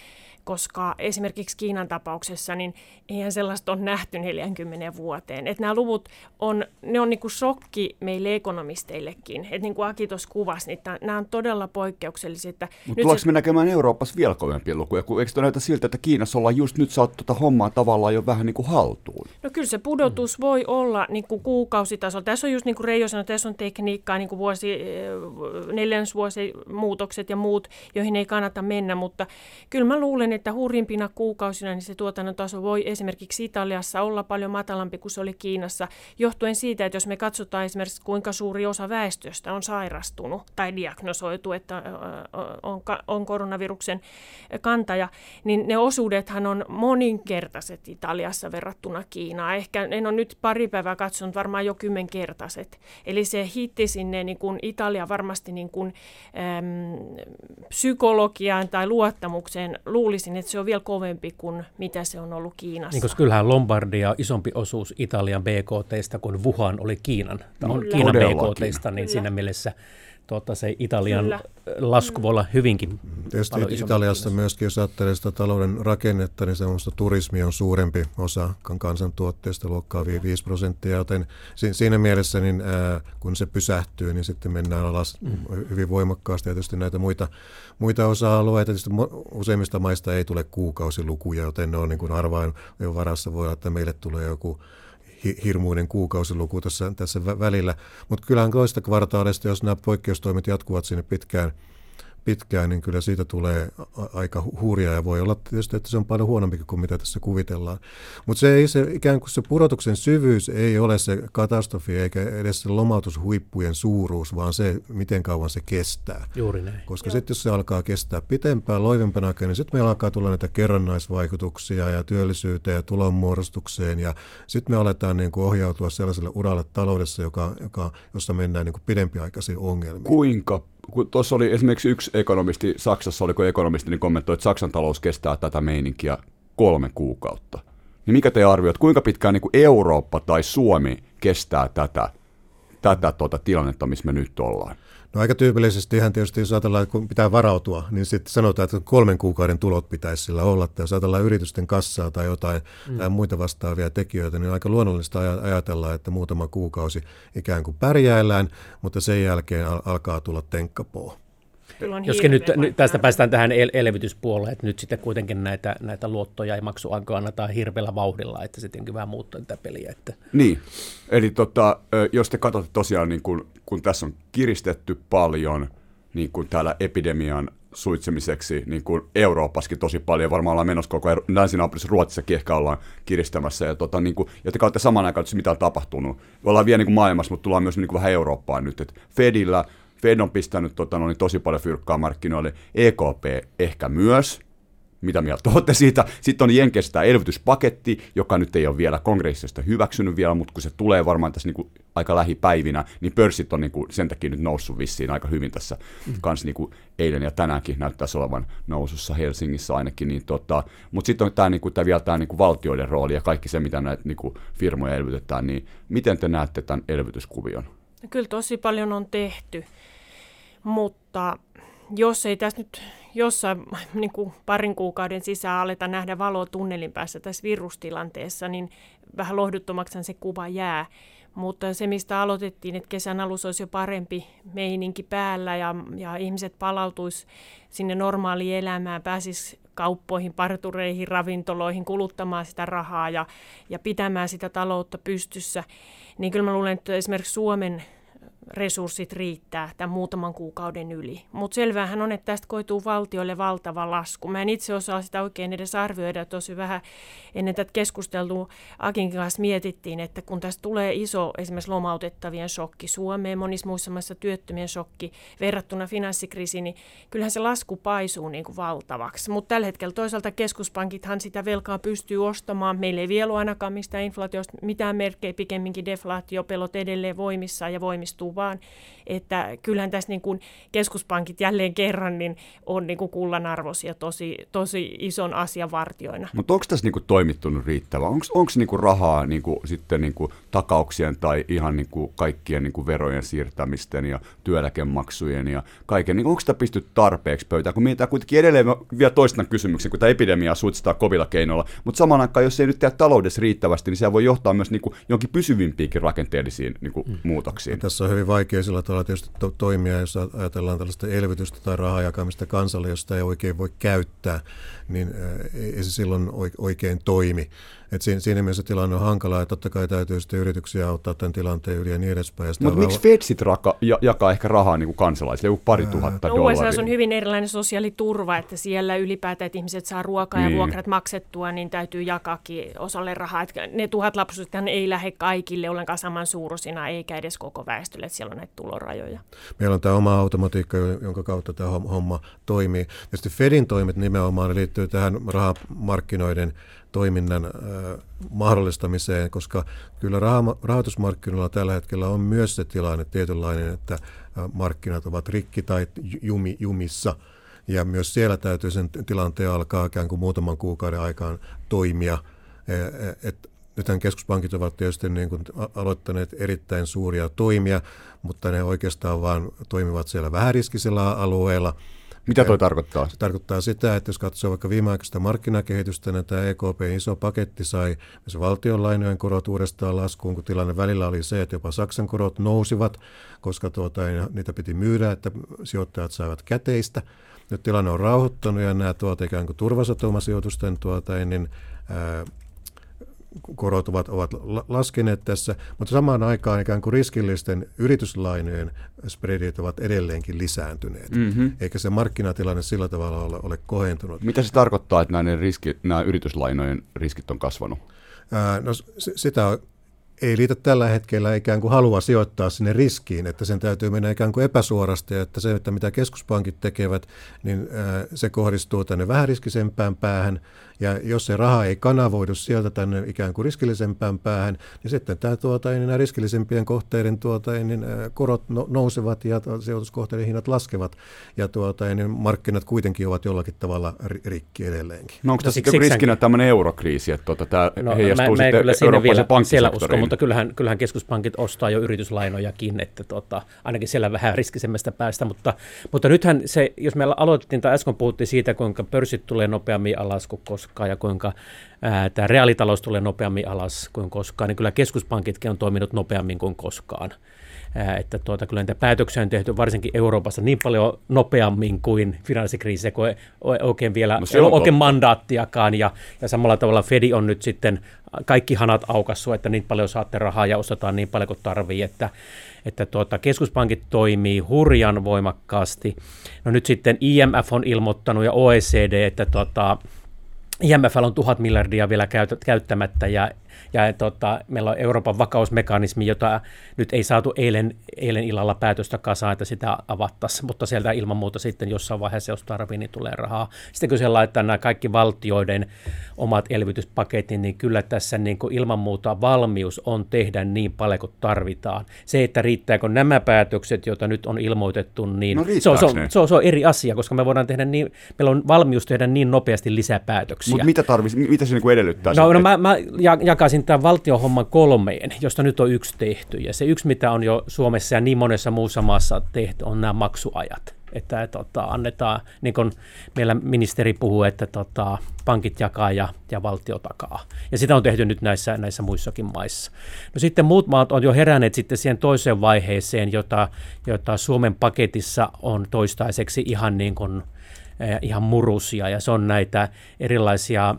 koska esimerkiksi Kiinan tapauksessa, niin eihän sellaista ole nähty 40 vuoteen. Että nämä luvut on, ne on niin kuin shokki meille ekonomisteillekin. Että niin kuin Aki tuossa kuvasi, niin tää- nämä on todella poikkeuksellisia.
Mutta tuleeko
se-
me näkemään Euroopassa vielä kovempia lukuja? Kun eikö näytä siltä, että Kiinassa ollaan just nyt saatu tota hommaa tavallaan jo vähän niin kuin haltuun?
No kyllä se pudotus voi olla niin kuin kuukausitasolla. Tässä on just niin kuin Reijo sanoi, tässä on tekniikkaa, niin kuin vuosi, eh, neljännesvuosi muutokset ja muut, joihin ei kannata mennä, mutta kyllä mä luulen, että hurjimpina kuukausina niin se tuotannon taso voi esimerkiksi Italiassa olla paljon matalampi kuin se oli Kiinassa, johtuen siitä, että jos me katsotaan esimerkiksi kuinka suuri osa väestöstä on sairastunut tai diagnosoitu, että on, koronaviruksen kantaja, niin ne osuudethan on moninkertaiset Italiassa verrattuna Kiinaan. Ehkä en ole nyt pari päivää katsonut, varmaan jo kymmenkertaiset. Eli se hitti sinne niin kuin Italia varmasti niin kuin, äm, psykologiaan tai luottamukseen. Luulisin, että se on vielä kovempi kuin mitä se on ollut Kiinassa.
Niin koska kyllähän Lombardia isompi osuus Italian BKTstä kuin Wuhan oli Kiinan, tai on. Kiinan. BKTstä, niin
Kyllä.
siinä mielessä tuota, se Italian
Kyllä.
lasku voi olla hyvinkin
Tietysti
paljon isompi
Italiassa myöskin, jos ajattelee sitä talouden rakennetta, niin semmoista turismi on suurempi osa kan- kansantuotteesta, luokkaa vi- 5 prosenttia, joten si- siinä mielessä niin, ää, kun se pysähtyy, niin sitten mennään alas
Mm.
hyvin voimakkaasti. Tietysti näitä muita, muita osa-alueita, tietysti useimmista maista ei tule kuukausilukuja, joten ne on niin kuin arvain varassa. Voi olla, että meille tulee joku hirmuinen kuukausiluku tässä, tässä vä- välillä. Mutta kyllähän toista kvartaalista, jos nämä poikkeustoimet jatkuvat sinne pitkään, pitkään, niin kyllä siitä tulee aika hu- hurjaa ja voi olla tietysti, että se on paljon huonompi kuin mitä tässä kuvitellaan. Mutta se, ei se, ikään kuin se pudotuksen syvyys ei ole se katastrofi eikä edes se lomautushuippujen suuruus, vaan se, miten kauan se kestää.
juuri näin.
Koska sitten jos se alkaa kestää pitempään, loivempana aikaa, niin sitten meillä alkaa tulla näitä kerrannaisvaikutuksia ja työllisyyteen ja tulonmuodostukseen. Ja sitten me aletaan niin kuin ohjautua sellaiselle uralle taloudessa, joka, joka, jossa mennään niin kuin pidempiaikaisiin ongelmiin.
Kuinka? Kun tuossa oli esimerkiksi yksi ekonomisti, Saksassa oliko ekonomisti, niin kommentoi, että Saksan talous kestää tätä meininkiä kolme kuukautta. Niin mikä te arvioit, kuinka pitkään niin kuin Eurooppa tai Suomi kestää tätä, tätä tuota tilannetta, missä me nyt ollaan?
No aika tyypillisesti ihan tietysti, jos ajatellaan, että kun pitää varautua, niin sitten sanotaan, että kolmen kuukauden tulot pitäisi sillä olla. Tai jos ajatellaan yritysten kassaa tai jotain mm. tai muita vastaavia tekijöitä, niin on aika luonnollista aj- ajatella, että muutama kuukausi ikään kuin pärjäillään, mutta sen jälkeen al- alkaa tulla tenkkapoo.
Kyllä on
Joskin nyt, nyt tästä päästään tähän el- elvytyspuoleen, että nyt sitten kuitenkin näitä, näitä luottoja ja maksuaikaa annetaan hirveällä vauhdilla, että se tietenkin vähän muuttaa tätä peliä. Että
Niin, eli tota, jos te katsotte tosiaan, niin kun, kun tässä on kiristetty paljon niin kun täällä epidemian suitsemiseksi, niin kuin Euroopassakin tosi paljon, varmaan ollaan menossa koko ajan, länsinaapurissa Ruotsissakin ehkä ollaan kiristämässä, ja, tota, niin kuin, ja te katsotte saman aikaan, että mitä on tapahtunut. Me ollaan vielä niin kuin maailmassa, mutta tullaan myös niin kuin vähän Eurooppaan nyt, että Fedillä, Fed on pistänyt tota, no, niin tosi paljon fyrkkaa markkinoille, EKP ehkä myös, mitä mieltä olette siitä. Sitten on Jenkeissä tämä elvytyspaketti, joka nyt ei ole vielä kongressista hyväksynyt vielä, mutta kun se tulee varmaan tässä niinku aika lähipäivinä, niin pörssit on niinku sen takia nyt noussut vissiin aika hyvin tässä mm. kanssa niinku eilen ja tänäänkin näyttäisi olevan nousussa Helsingissä ainakin. Niin tota, mutta sitten on tämä niinku, tää vielä tämä niinku valtioiden rooli ja kaikki se, mitä näitä niinku firmoja elvytetään, niin miten te näette tämän elvytyskuvion?
No Kyllä tosi paljon on tehty, mutta jos ei tässä nyt jossain niin kuin parin kuukauden sisään aleta nähdä valoa tunnelin päässä tässä virustilanteessa, niin vähän lohduttomaksi se kuva jää. Mutta se, mistä aloitettiin, että kesän alussa olisi jo parempi meininki päällä ja, ja ihmiset palautuisi sinne normaaliin elämään, pääsis kauppoihin, partureihin, ravintoloihin kuluttamaan sitä rahaa ja, ja pitämään sitä taloutta pystyssä, niin kyllä mä luulen, että esimerkiksi Suomen resurssit riittää tämän muutaman kuukauden yli. Mutta selvähän on, että tästä koituu valtiolle valtava lasku. Mä en itse osaa sitä oikein edes arvioida. Tosi vähän ennen tätä keskustelua Akin kanssa mietittiin, että kun tästä tulee iso esimerkiksi lomautettavien shokki Suomeen, monissa muissa maissa työttömien shokki verrattuna finanssikriisiin, niin kyllähän se lasku paisuu niin kuin valtavaksi. Mutta tällä hetkellä toisaalta keskuspankithan sitä velkaa pystyy ostamaan. Meillä ei vielä ole ainakaan mistään inflaatiosta mitään merkkejä, pikemminkin deflaatiopelot edelleen voimissaan ja voimistuu vaan, että kyllähän tässä niin kuin keskuspankit jälleen kerran niin on niin kuin kullanarvoisia tosi, tosi ison asian vartioina.
Mutta onko tässä niin kuin toimittunut riittävä? Onko niin kuin rahaa niin kuin, sitten niin kuin takauksien tai ihan niin kuin kaikkien niin kuin verojen siirtämisten ja työeläkemaksujen ja kaiken? Niin onko sitä pystytty tarpeeksi pöytään? Kun mietitään kuitenkin edelleen vielä toistan kysymyksen, kun tämä epidemia suitstaa kovilla keinoilla, mutta samaan aikaan, jos ei nyt tehdä taloudessa riittävästi, niin se voi johtaa myös niin kuin jonkin pysyvimpiinkin rakenteellisiin niin kuin mm. muutoksiin.
Tässä on hyvin vaikea sillä tavalla tietysti to- toimia, jos ajatellaan tällaista elvytystä tai rahaa jakamista kansalle, josta ei oikein voi käyttää, niin ei se silloin oikein toimi. Et siinä, siinä mielessä tilanne on hankala ja totta kai täytyy sitten yrityksiä auttaa tämän tilanteen yli ja niin edespäin.
Mutta miksi va- Fed sitten raka, ja, jakaa ehkä rahaa niin kuin kansalaisille, joku pari tuhatta no, dollaria?
USA on hyvin erilainen sosiaaliturva, että siellä ylipäätään, että ihmiset saa ruokaa niin. ja vuokrat maksettua, niin täytyy jakaakin osalle rahaa. Että ne tuhat lapsuutta ei lähde kaikille ollenkaan saman suurusina, eikä edes koko väestölle, että siellä on näitä tulorajoja.
Meillä on tämä oma automatiikka, jonka kautta tämä homma toimii. Tietysti Fedin toimet nimenomaan liittyy tähän rahamarkkinoiden toiminnan mahdollistamiseen, koska kyllä rahoitusmarkkinoilla tällä hetkellä on myös se tilanne tietynlainen, että markkinat ovat rikki tai jumi, jumissa. Ja myös siellä täytyy sen tilanteen alkaa ikään kuin muutaman kuukauden aikaan toimia. Et nythän keskuspankit ovat tietysti niin kuin aloittaneet erittäin suuria toimia, mutta ne oikeastaan vain toimivat siellä vähäriskisellä alueella –
mitä toi tarkoittaa?
Se tarkoittaa sitä, että jos katsoo vaikka viimeaikaista markkinakehitystä, niin tämä EKP iso paketti sai myös valtionlainojen korot uudestaan laskuun, kun tilanne välillä oli se, että jopa Saksan korot nousivat, koska tuota, niitä piti myydä, että sijoittajat saivat käteistä. Nyt tilanne on rauhoittanut ja nämä tuota, ikään kuin turvasatoumasijoitusten tuota, niin, ää, korot ovat, ovat laskeneet tässä, mutta samaan aikaan ikään kuin riskillisten yrityslainojen spreadit ovat edelleenkin lisääntyneet, mm-hmm. eikä se markkinatilanne sillä tavalla ole, ole kohentunut.
Mitä se tarkoittaa, että näiden riski, nämä yrityslainojen riskit on kasvanut?
Ää, no, s- sitä ei liitä tällä hetkellä ikään kuin halua sijoittaa sinne riskiin, että sen täytyy mennä ikään kuin epäsuorasti, että se, että mitä keskuspankit tekevät, niin se kohdistuu tänne vähän riskisempään päähän, ja jos se raha ei kanavoidu sieltä tänne ikään kuin riskillisempään päähän, niin sitten tämä tuota, niin nämä riskillisempien kohteiden tuota, niin korot nousevat ja sijoituskohteiden hinnat laskevat, ja tuota, niin markkinat kuitenkin ovat jollakin tavalla rikki edelleenkin.
No onko tässä no, riskinä tämmöinen eurokriisi, että tuota, tämä no, heijastuu mä, sitten
mä vielä siellä usko, mutta kyllähän, kyllähän keskuspankit ostaa jo yrityslainojakin, että tuota, ainakin siellä vähän riskisemmästä päästä, mutta, mutta nythän se, jos me aloitettiin tai äsken puhuttiin siitä, kuinka pörssit tulee nopeammin alas kuin koskaan ja kuinka ää, tämä reaalitalous tulee nopeammin alas kuin koskaan, niin kyllä keskuspankitkin on toiminut nopeammin kuin koskaan. Ää, että tuota, kyllä niitä päätöksiä on tehty varsinkin Euroopassa niin paljon nopeammin kuin finanssikriisissä, kun ei oikein vielä no ei ole oikein mandaattiakaan. Ja, ja samalla tavalla Fedi on nyt sitten kaikki hanat aukassu, että niin paljon saatte rahaa ja ostetaan niin paljon kuin tarvii, että, että tuota, keskuspankit toimii hurjan voimakkaasti. No nyt sitten IMF on ilmoittanut ja OECD, että tuota, IMF on tuhat miljardia vielä käyttämättä ja ja tota, meillä on Euroopan vakausmekanismi, jota nyt ei saatu eilen, eilen illalla päätöstä kasaan, että sitä avattaisiin, mutta sieltä ilman muuta sitten jossain vaiheessa, jos tarvii, niin tulee rahaa. Sitten kun se laittaa nämä kaikki valtioiden omat elvytyspaketit, niin kyllä tässä niin kuin ilman muuta valmius on tehdä niin paljon kuin tarvitaan. Se, että riittääkö nämä päätökset, joita nyt on ilmoitettu, niin no se, on, se, on, se, on, se on eri asia, koska me voidaan tehdä niin, meillä on valmius tehdä niin nopeasti lisäpäätöksiä.
Mutta mitä, tarvitsisi, mitä se niin edellyttää?
No, no mä, mä jakaisin tämän valtiohomman kolmeen, josta nyt on yksi tehty. Ja se yksi, mitä on jo Suomessa ja niin monessa muussa maassa tehty, on nämä maksuajat. että tota, annetaan, niin kuin meillä ministeri puhuu, että tota, pankit jakaa ja, ja valtio takaa. Ja sitä on tehty nyt näissä, näissä muissakin maissa. No sitten muut maat on jo heränneet sitten siihen toiseen vaiheeseen, jota, jota Suomen paketissa on toistaiseksi ihan niin kuin ihan murusia, ja se on näitä erilaisia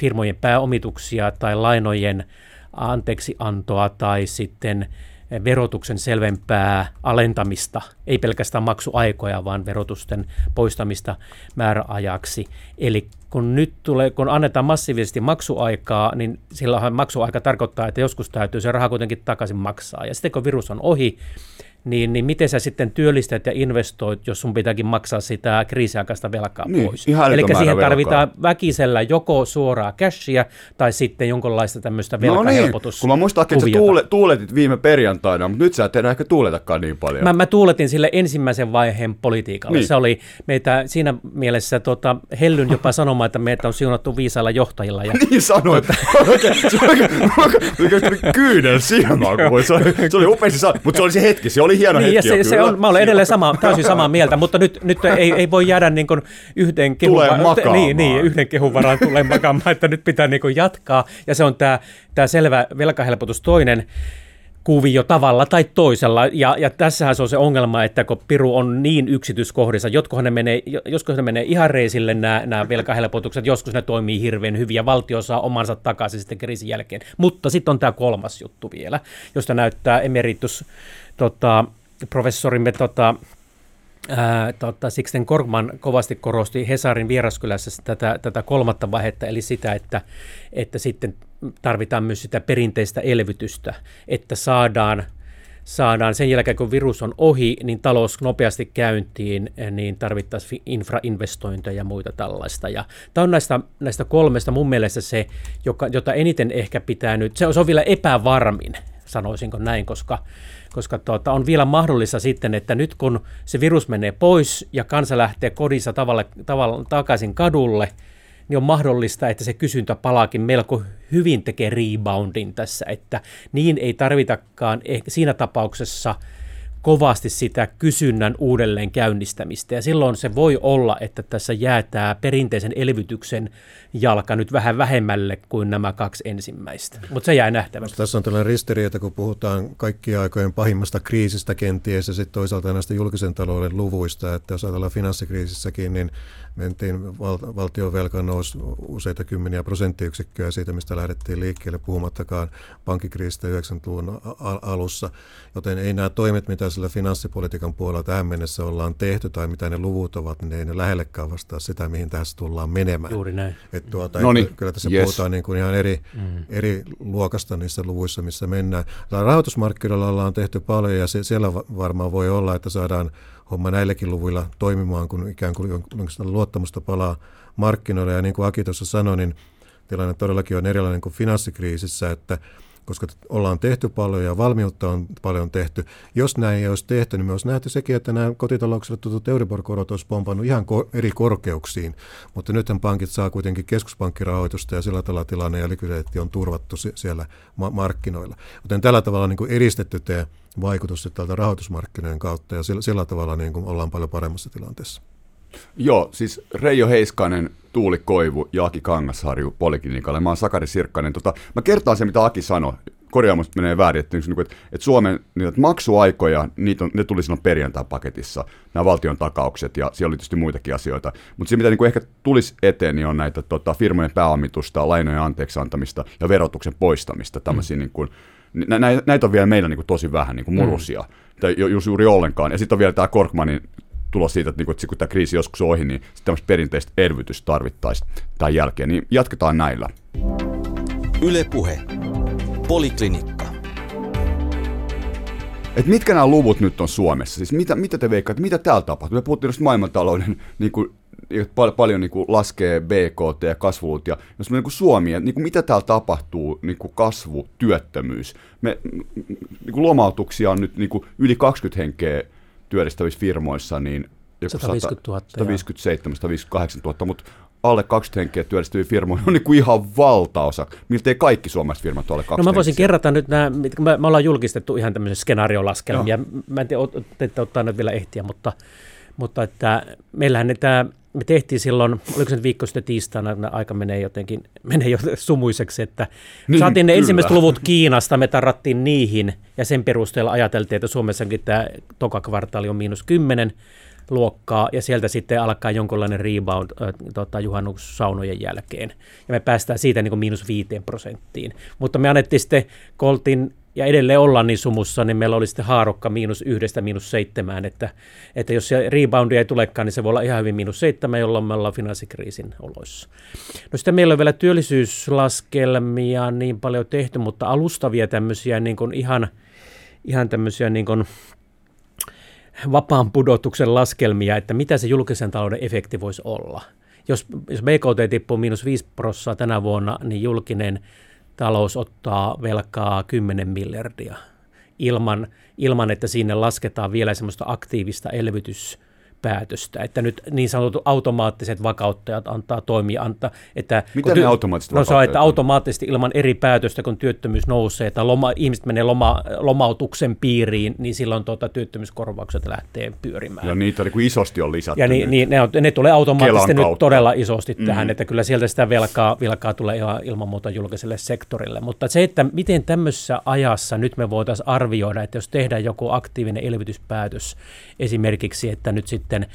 firmojen pääomituksia tai lainojen anteeksiantoa tai sitten verotuksen selvempää alentamista, ei pelkästään maksuaikoja, vaan verotusten poistamista määräajaksi. Eli kun nyt tulee, kun annetaan massiivisesti maksuaikaa, niin silloinhan maksuaika tarkoittaa, että joskus täytyy se raha kuitenkin takaisin maksaa. Ja sitten kun virus on ohi, niin, niin miten sä sitten työllistät ja investoit, jos sun pitääkin maksaa sitä kriisiaikaista velkaa
Niin,
pois. Eli siihen tarvitaan väkisellä joko suoraa cashia tai sitten jonkinlaista tämmöistä
No niin,
velkahelpotus.
kun mä muistan, että sä tuule, tuuletit viime perjantaina, mutta nyt sä et enää ehkä tuuletakaan niin paljon.
Mä, mä tuuletin sille ensimmäisen vaiheen politiikalle.
Niin.
Niin. Se oli meitä siinä mielessä tota, hellyn jopa sanomaan, että meitä on siunattu viisailla johtajilla. Ja,
Niin sanoit. Tuli kyynel silmään, se oli, se oli upeasti mutta se oli se hetki, se oli hieno
niin,
hetki.
se,
jo,
se
kyllä.
on, mä olen edelleen sama, täysin samaa mieltä, mutta nyt, nyt ei, ei voi jäädä niin kuin yhden kehun,
Tulee makaamaan.
niin, niin, yhden kehun varaan tulee makaamaan, että nyt pitää niin kuin jatkaa. Ja se on tämä, tämä selvä velkahelpotus toinen kuvio tavalla tai toisella. Ja, ja tässähän se on se ongelma, että kun Piru on niin yksityiskohdissa, jotkohan ne menee, joskus ne menee ihan reisille nämä, nämä velkahelpotukset, joskus ne toimii hirveän hyvin ja valtio saa omansa takaisin sitten kriisin jälkeen. Mutta sitten on tämä kolmas juttu vielä, josta näyttää emeritus tota, professorimme tota, Ää, tota, Sixten Korkman kovasti korosti Hesarin vieraskylässä tätä, tätä kolmatta vaihetta, eli sitä, että, että sitten tarvitaan myös sitä perinteistä elvytystä, että saadaan, saadaan sen jälkeen, kun virus on ohi, niin talous nopeasti käyntiin, niin tarvittaisiin infrainvestointeja ja muita tällaista. Ja tämä on näistä, näistä kolmesta mun mielestä se, joka, jota eniten ehkä pitää nyt, se on, vielä epävarmin, sanoisinko näin, koska koska tuota, on vielä mahdollista sitten, että nyt kun se virus menee pois ja kansa lähtee kodissa tavalla, tavalla takaisin kadulle, niin on mahdollista, että se kysyntä palaakin melko hyvin tekee reboundin tässä, että niin ei tarvitakaan siinä tapauksessa kovasti sitä kysynnän uudelleen käynnistämistä. Ja silloin se voi olla, että tässä jää tämä perinteisen elvytyksen jalka nyt vähän vähemmälle kuin nämä kaksi ensimmäistä. Mutta se jää nähtäväksi.
Tässä on tällainen ristiriita, kun puhutaan kaikkien aikojen pahimmasta kriisistä kenties ja sitten toisaalta näistä julkisen talouden luvuista, että jos ajatellaan finanssikriisissäkin, niin mentiin val- valtion velka nousi useita kymmeniä prosenttiyksikköä siitä, mistä lähdettiin liikkeelle, puhumattakaan pankkikriisistä 90-luvun a- alussa. Joten ei nämä toimet, mitä sillä finanssipolitiikan puolella tähän mennessä ollaan tehty tai mitä ne luvut ovat, niin ei ne lähellekään vastaa sitä, mihin tässä tullaan menemään.
Juuri näin.
Et tuota,
Noniin,
kyllä tässä
yes.
puhutaan niin kuin ihan eri, mm. eri luokasta niissä luvuissa, missä mennään. Tällä rahoitusmarkkinoilla ollaan tehty paljon ja se, siellä va- varmaan voi olla, että saadaan homma näilläkin luvuilla toimimaan, kun ikään kuin jonkinlaista luottamusta palaa markkinoille. Ja niin kuin Aki tuossa sanoi, niin tilanne todellakin on erilainen kuin finanssikriisissä, että koska ollaan tehty paljon ja valmiutta on paljon tehty. Jos näin ei olisi tehty, niin me olisi nähty sekin, että nämä kotitalouksille tutut Euribor-korot olisi pompannut ihan ko- eri korkeuksiin. Mutta nythän pankit saa kuitenkin keskuspankkirahoitusta ja sillä tavalla tilanne ja likviditeetti on turvattu si- siellä ma- markkinoilla. Joten tällä tavalla niin kuin eristetty tämä vaikutus tältä rahoitusmarkkinoiden kautta ja sillä, sillä tavalla niin kuin ollaan paljon paremmassa tilanteessa.
Joo, siis Reijo Heiskanen, Tuuli Koivu ja Aki Kangasharju Poliklinikalle. Mä oon Sakari Sirkkanen. Tota, mä kertaan se, mitä Aki sanoi. Korjaamusta menee väärin, että, niin että, että Suomen niitä maksuaikoja, niitä on, ne tuli silloin perjantai-paketissa, nämä valtion takaukset, ja siellä oli tietysti muitakin asioita. Mutta se, mitä niin kuin ehkä tulisi eteen, niin on näitä tota, firmojen pääomitusta, lainojen anteeksi antamista ja verotuksen poistamista, tämmöisiä mm. niin kuin, nä, nä, näitä on vielä meillä niin kuin tosi vähän niin kuin murusia, mm. tai ju, juuri ollenkaan. Ja sitten on vielä tämä Korkmanin tulos siitä, että, niinku, että kun tämä kriisi joskus on ohi, niin tämmöistä perinteistä elvytystä tarvittaisiin tämän jälkeen. Niin jatketaan näillä.
Yle Puhe. Poliklinikka.
Et mitkä nämä luvut nyt on Suomessa? Siis mitä, mitä te veikkaatte, mitä täällä tapahtuu? Me puhuttiin just maailmantalouden, niin kuin, paljon, paljon niin kuin laskee BKT ja kasvulut, ja jos me niin kuin Suomi, niin kuin mitä täällä tapahtuu, niin kuin kasvu, työttömyys. Me, niin kuin lomautuksia on nyt niin kuin yli 20 henkeä työllistävissä firmoissa, niin joku
150 000,
157 158 000, mutta alle 20 henkeä työllistyviä firmoja on niin kuin ihan valtaosa. Miltei kaikki suomalaiset firmat on alle 20
No mä voisin
henkisiä.
kerrata nyt nämä, mitkä me, me ollaan julkistettu ihan tämmöisiä skenaariolaskelmia. Mä en tiedä, te ette ottaa nyt vielä ehtiä, mutta Mutta että meillähän tämä me tehtiin silloin, oliko se nyt viikko sitten tiistaina, aika menee jotenkin, menee jo sumuiseksi, että niin, saatiin ne kyllä. ensimmäiset luvut Kiinasta, me tarrattiin niihin, ja sen perusteella ajateltiin, että Suomessakin tämä toka kvartaali on miinus 10 luokkaa, ja sieltä sitten alkaa jonkunlainen rebound äh, tota, juhannussaunojen jälkeen. Ja me päästään siitä niin kuin miinus viiteen prosenttiin. Mutta me annettiin sitten Koltin ja edelleen ollaan niin sumussa, niin meillä oli sitten haarukka miinus yhdestä miinus seitsemään, että, että jos se reboundi ei tulekaan, niin se voi olla ihan hyvin miinus seitsemän, jolloin me ollaan finanssikriisin oloissa. No sitten meillä on vielä työllisyyslaskelmia niin paljon tehty, mutta alustavia tämmöisiä niin kuin ihan, ihan tämmöisiä niin kuin vapaan pudotuksen laskelmia, että mitä se julkisen talouden efekti voisi olla. Jos, jos BKT tippuu miinus 5 prosenttia tänä vuonna, niin julkinen talous ottaa velkaa 10 miljardia. Ilman, ilman, että sinne lasketaan vielä semmoista aktiivista elvytys päätöstä, että nyt niin sanotut automaattiset vakauttajat antaa toimia, antaa, että...
Mitä ty- ne automaattiset
No se on, että automaattisesti ilman eri päätöstä, kun työttömyys nousee, että loma, ihmiset menee loma, lomautuksen piiriin, niin silloin tuota, työttömyyskorvaukset lähtee pyörimään.
Ja niitä niin kuin isosti on lisätty
Ja niin, niin ne, on, ne tulee automaattisesti nyt todella isosti mm-hmm. tähän, että kyllä sieltä sitä velkaa, velkaa tulee ihan ilman muuta julkiselle sektorille. Mutta se, että miten tämmöisessä ajassa nyt me voitaisiin arvioida, että jos tehdään joku aktiivinen elvytyspäätös, esimerkiksi, että nyt sitten sitten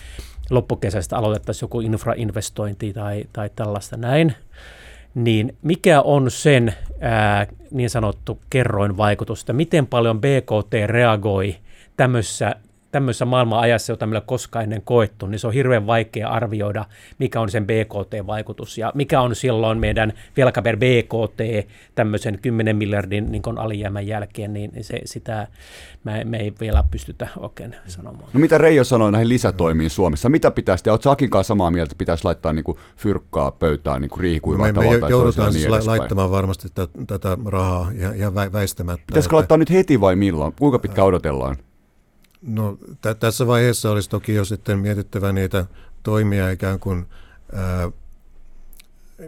loppukesästä aloitettaisiin joku infrainvestointi tai, tai tällaista näin, niin mikä on sen ää, niin sanottu kerroinvaikutus, että miten paljon BKT reagoi tämmöisessä tämmöisessä maailman ajassa, jota meillä koskaan ennen koettu, niin se on hirveän vaikea arvioida, mikä on sen BKT-vaikutus ja mikä on silloin meidän velka per BKT tämmöisen 10 miljardin niin alijäämän jälkeen, niin se, sitä me, me ei vielä pystytä oikein sanomaan.
No mitä Reijo sanoi näihin lisätoimiin Suomessa? Mitä pitäisi tehdä? Oletko Akin kanssa samaa mieltä, että pitäisi laittaa niin kuin fyrkkaa pöytään niin riihikuivaa
Me, me joudutaan siis niin laittamaan varmasti tätä, tätä rahaa ja, ja väistämättä.
Pitäisikö että... laittaa nyt heti vai milloin? Kuinka pitkä odotellaan?
No t- tässä vaiheessa olisi toki jo sitten mietittävä niitä toimia ikään kuin, ää,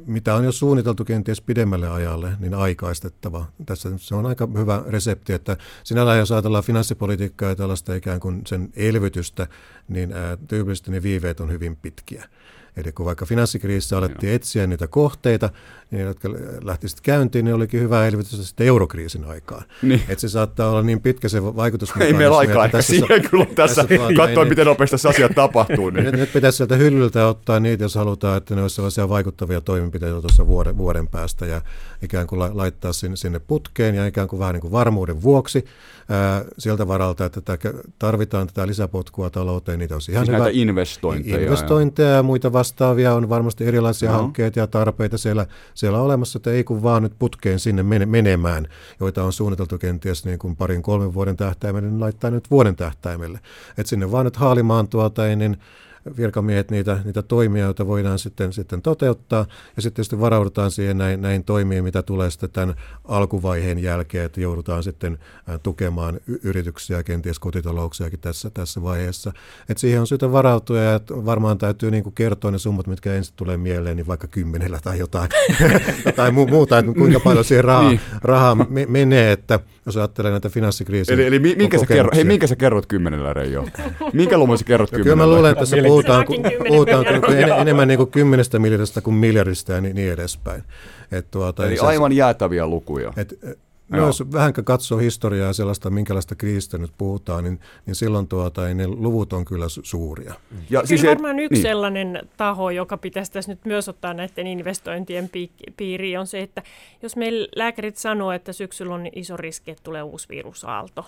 mitä on jo suunniteltu kenties pidemmälle ajalle, niin aikaistettava. Tässä se on aika hyvä resepti, että sinällään jos ajatellaan finanssipolitiikkaa ja tällaista ikään kuin sen elvytystä, niin ää, tyypillisesti ne viiveet on hyvin pitkiä. Eli kun vaikka finanssikriisissä alettiin etsiä niitä kohteita, niin jotka lähtisivät käyntiin, niin olikin hyvä elvytys sitten eurokriisin aikaan. Niin. Että se saattaa olla niin pitkä se vaikutus.
Ei meillä aikaa ehkä tässä, siihen kyllä tässä, tässä katsoa, miten nopeasti tässä asiat tapahtuu. Niin.
Nyt, nyt pitäisi sieltä hyllyltä ottaa niitä, jos halutaan, että ne olisivat sellaisia vaikuttavia toimenpiteitä tuossa vuoden, vuoden päästä ja ikään kuin laittaa sinne, sinne putkeen ja ikään kuin vähän niin kuin varmuuden vuoksi ää, sieltä varalta, että tätä, tarvitaan tätä lisäpotkua talouteen. Niitä olisi ihan
siis hyvä. näitä investointeja.
Investointeja ja muita vastaavia on varmasti erilaisia no. hankkeita ja tarpeita siellä, siellä olemassa, että ei kun vaan nyt putkeen sinne menemään, joita on suunniteltu kenties niin kuin parin kolmen vuoden tähtäimelle, niin laittaa nyt vuoden tähtäimelle. Että sinne vaan nyt haalimaan tuota, niin virkamiehet niitä, niitä toimia, joita voidaan sitten, sitten toteuttaa. Ja sitten sitten varaudutaan siihen näin, näin toimiin, mitä tulee sitten tämän alkuvaiheen jälkeen, että joudutaan sitten tukemaan yrityksiä, kenties kotitalouksiakin tässä, tässä vaiheessa. Et siihen on syytä varautua ja varmaan täytyy niin kuin kertoa ne summat, mitkä ensin tulee mieleen, niin vaikka kymmenellä tai jotain, tai muuta, että kuinka paljon siihen rahaa, niin. rahaa me, menee, että jos ajattelee näitä finanssikriisiä.
Eli, eli minkä, sä kerrot, hei, minkä sä kerrot kymmenellä, Reijo? Minkä luvun sä kerrot kymmenellä?
Kyllä mä luulen, että se puhutaan, puhutaan en, enemmän niin kuin kymmenestä miljardista kuin miljardista ja niin, niin edespäin.
Et tuota, Eli aivan jäätäviä lukuja.
Et, No, jos vähän katsoo historiaa ja sellaista, minkälaista kriisistä nyt puhutaan, niin, niin silloin tuota, ne luvut on kyllä su- suuria.
Ja kyllä siis varmaan yksi niin. sellainen taho, joka pitäisi tässä nyt myös ottaa näiden investointien piiriin, on se, että jos meillä lääkärit sanoo, että syksyllä on iso riski, että tulee uusi virusaalto,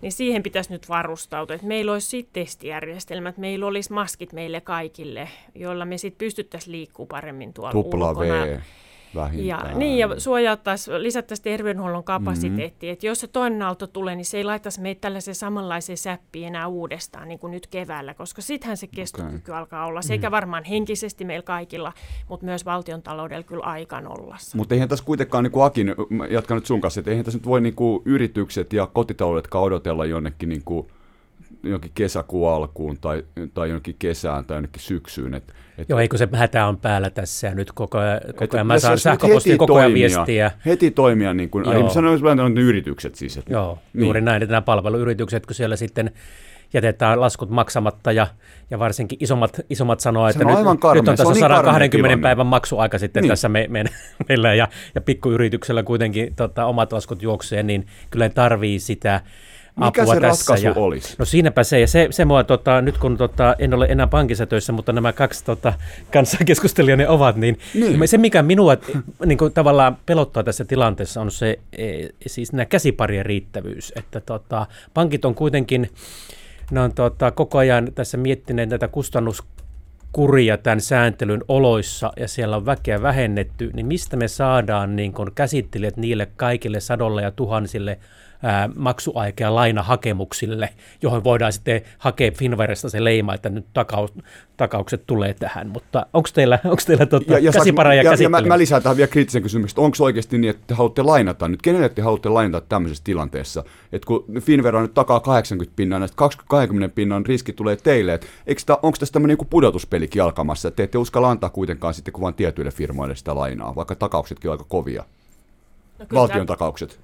niin siihen pitäisi nyt varustautua, että meillä olisi sitten testijärjestelmät, meillä olisi maskit meille kaikille, joilla me sitten pystyttäisiin liikkuu paremmin tuolla Tupla ulkona. V.
Vähintään.
Ja, niin, ja suojattaisiin, lisättäisiin terveydenhuollon kapasiteettia, mm-hmm. että jos se toinen aalto tulee, niin se ei laittaisi meitä tällaiseen samanlaiseen säppiin enää uudestaan, niin kuin nyt keväällä, koska sittenhän se kestokyky okay. alkaa olla, sekä mm-hmm. varmaan henkisesti meillä kaikilla, mutta myös valtion taloudella kyllä aika nollassa.
Mutta eihän tässä kuitenkaan, niin kuin Akin, jatkan nyt sun kanssa, että eihän tässä nyt voi niin kuin yritykset ja kotitaloudet odotella jonnekin niin kuin jonkin kesäkuun alkuun tai, tai jonnekin kesään tai jonnekin syksyyn. Et,
et, Joo, eikö se hätä on päällä tässä ja nyt koko ajan, koko ajan mä saan sähköpostia koko ajan toimia, viestiä.
Heti toimia, niin kuin, sanoin, että yritykset siis.
Että, Joo, niin. juuri näin, että nämä palveluyritykset, kun siellä sitten jätetään laskut maksamatta ja, ja varsinkin isommat, isommat sanoo, että
on
nyt,
aivan
nyt on tässä
on niin
120
karmea
päivän maksuaika sitten
Niin.
tässä me, me, meillä ja, ja pikkuyrityksellä kuitenkin tota, omat laskut juoksee, niin kyllä tarvii sitä
Mikä
apua
se
tässä.
ratkaisu
ja,
olisi?
No siinäpä se, ja se, se mua, tota, nyt kun tota, en ole enää pankissa töissä, mutta nämä kaksi tota, kanssakeskustelijani ovat, niin,
Niin.
se mikä minua niin kuin, tavallaan pelottaa tässä tilanteessa on se, e, siis nämä käsiparien riittävyys, että tota, pankit on kuitenkin, ne on tota, koko ajan tässä miettineet näitä kustannuskuria tämän sääntelyn oloissa ja siellä on väkeä vähennetty, niin mistä me saadaan niin kun käsittelijät niille kaikille sadolle ja tuhansille ja lainahakemuksille, johon voidaan sitten hakea Finveresta se leima, että nyt takaus, takaukset tulee tähän. Mutta onko teillä, onko teillä tota,
saanko-
käsipareja
ja, ja mä,
käsittelyä?
mä lisään tähän vielä kriittisen kysymyksen, että onko se oikeasti niin, että te haluatte lainata nyt? Kenelle te haluatte lainata tämmöisessä tilanteessa? Että kun Finvera nyt takaa 80 pinnaa, näistä 20 pinnan riski tulee teille, että onko tässä tämmöinen niin pudotuspelikin alkamassa, että te ette uskalla antaa kuitenkaan sitten kuin vain tietyille firmoille sitä lainaa, vaikka takauksetkin on aika kovia,
No
valtion
tämä-
takaukset.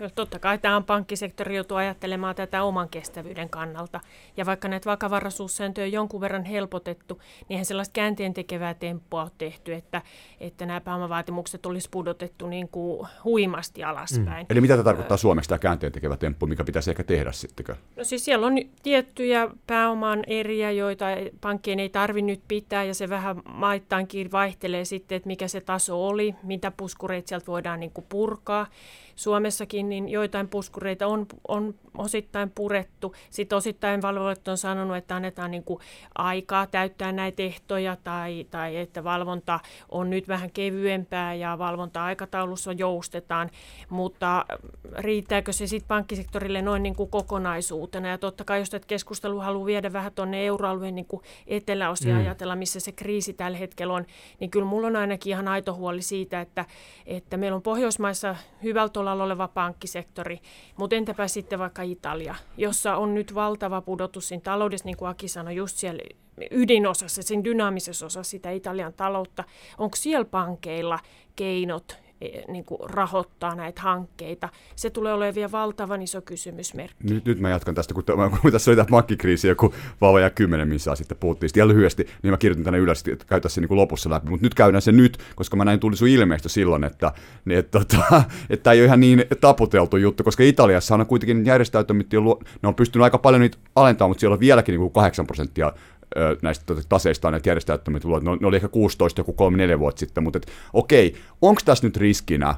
Kyllä totta kai tämä pankkisektori joutuu ajattelemaan tätä oman kestävyyden kannalta. Ja vaikka näitä vakavaraisuussääntöjä on jonkun verran helpotettu, niin eihän sellaista käänteen tekevää temppua ole tehty, että, että nämä pääomavaatimukset olisi pudotettu niin kuin huimasti alaspäin.
Eli mitä tämä tarkoittaa Suomessa tämä käänteen tekevä temppu, mikä pitäisi ehkä tehdä sittenkö?
No siis siellä on tiettyjä pääoman eriä, joita pankkien ei tarvi nyt pitää, ja se vähän maittaankin vaihtelee sitten, että mikä se taso oli, mitä puskureita sieltä voidaan niin kuin purkaa. Suomessakin niin joitain puskureita on, on osittain purettu. Sitten osittain valvojat on sanonut, että annetaan niin kuin aikaa täyttää näitä ehtoja tai, tai että valvonta on nyt vähän kevyempää ja valvonta-aikataulussa joustetaan, mutta riittääkö se sitten pankkisektorille noin niin kuin kokonaisuutena? Ja totta kai, jos tätä keskustelua haluaa viedä vähän tuonne euroalueen niin kuin eteläosia mm. ajatella, missä se kriisi tällä hetkellä on, niin kyllä mulla on ainakin ihan aito huoli siitä, että, että meillä on Pohjoismaissa hyvällä tolalla oleva pankkisektori, mutta entäpä sitten vaikka Italia, jossa on nyt valtava pudotus siinä taloudessa, niin kuin Aki sanoi, just siellä ydinosassa, siinä dynaamisessa osassa sitä Italian taloutta. Onko siellä pankeilla keinot niin kuin rahoittaa näitä hankkeita? Se tulee olemaan vielä valtavan iso kysymysmerkki.
Nyt, nyt mä jatkan tästä, kun, tämä, kun tässä oli tämä pankkikriisi joku vauva ja kymmenen missä sitten puhuttiin. Sitten lyhyesti, niin mä kirjoitin tänne ylös, että käytä se niin kuin lopussa läpi. Mutta nyt käydään se nyt, koska mä näin tuli sun ilmeistä silloin, että, niin, että, että, että tämä ei ole ihan niin taputeltu juttu, koska Italiassa on kuitenkin järjestäytymistä, ne on pystynyt aika paljon niitä alentamaan, mutta siellä on vieläkin niin kuin 8 prosenttia näistä tota, taseista on näitä järjestäyttämät tulot. Ne oli ehkä 16 joku 3-4 vuotta sitten, mutta et, okei, onko tässä nyt riskinä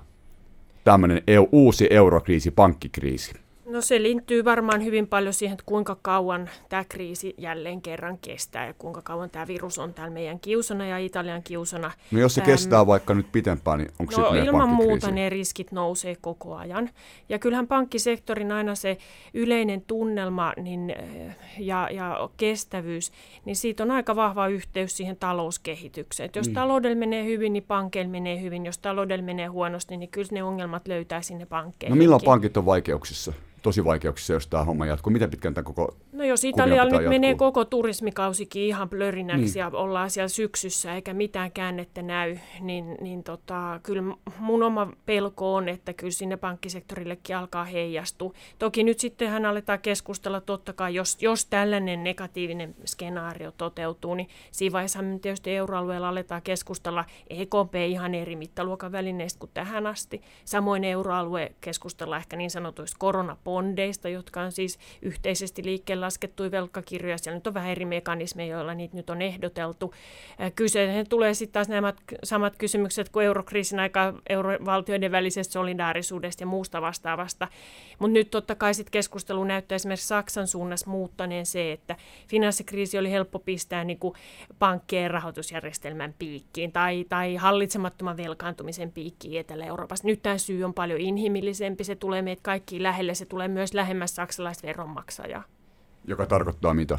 tämmöinen EU, uusi eurokriisi, pankkikriisi?
No se liittyy varmaan hyvin paljon siihen, että kuinka kauan tämä kriisi jälleen kerran kestää ja kuinka kauan tämä virus on täällä meidän kiusana ja Italian kiusana.
No jos se
Äm,
kestää vaikka nyt pitempään, niin onko
No
sitten meidän
ilman muuta ne riskit nousee koko ajan. Ja kyllähän pankkisektorin aina se yleinen tunnelma niin, eh, ja, ja kestävyys, niin siitä on aika vahva yhteys siihen talouskehitykseen. Et jos mm. taloudella menee hyvin, niin pankeilla menee hyvin. Jos taloudella menee huonosti, niin kyllä ne ongelmat löytää sinne
No
pankkeihin.
milloin pankit on vaikeuksissa? Tosi vaikeuksissa, jos tämä homma jatkuu. Miten pitkään tämä koko...
No jos Italialla nyt menee
jatkuu.
koko turismikausikin ihan plörinäksi
Niin.
ja ollaan siellä syksyssä eikä mitään käännettä näy, niin, niin tota, kyllä mun oma pelko on, että kyllä sinne pankkisektorillekin alkaa heijastua. Toki nyt sittenhän aletaan keskustella totta kai, jos, jos tällainen negatiivinen skenaario toteutuu, niin siinä vaiheessa tietysti euroalueella aletaan keskustella EKP ihan eri mittaluokan välineistä kuin tähän asti. Samoin euroalue keskustella ehkä niin sanotuista koronabondeista, jotka on siis yhteisesti liikkeelle laskettuja velkakirjoja. Siellä nyt on vähän eri mekanismeja, joilla niitä nyt on ehdoteltu. Äh, Kyseeseen tulee sitten taas nämä samat kysymykset kuin eurokriisin aika eurovaltioiden välisestä solidaarisuudesta ja muusta vastaavasta. Mutta nyt totta kai sit keskustelu näyttää esimerkiksi Saksan suunnassa muuttaneen se, että finanssikriisi oli helppo pistää niin kuin pankkien rahoitusjärjestelmän piikkiin tai, tai hallitsemattoman velkaantumisen piikkiin Etelä-Euroopassa. Nyt tämä syy on paljon inhimillisempi, se tulee meitä kaikkiin lähelle, se tulee myös lähemmäs saksalaista veronmaksajaa.
Joka tarkoittaa mitä?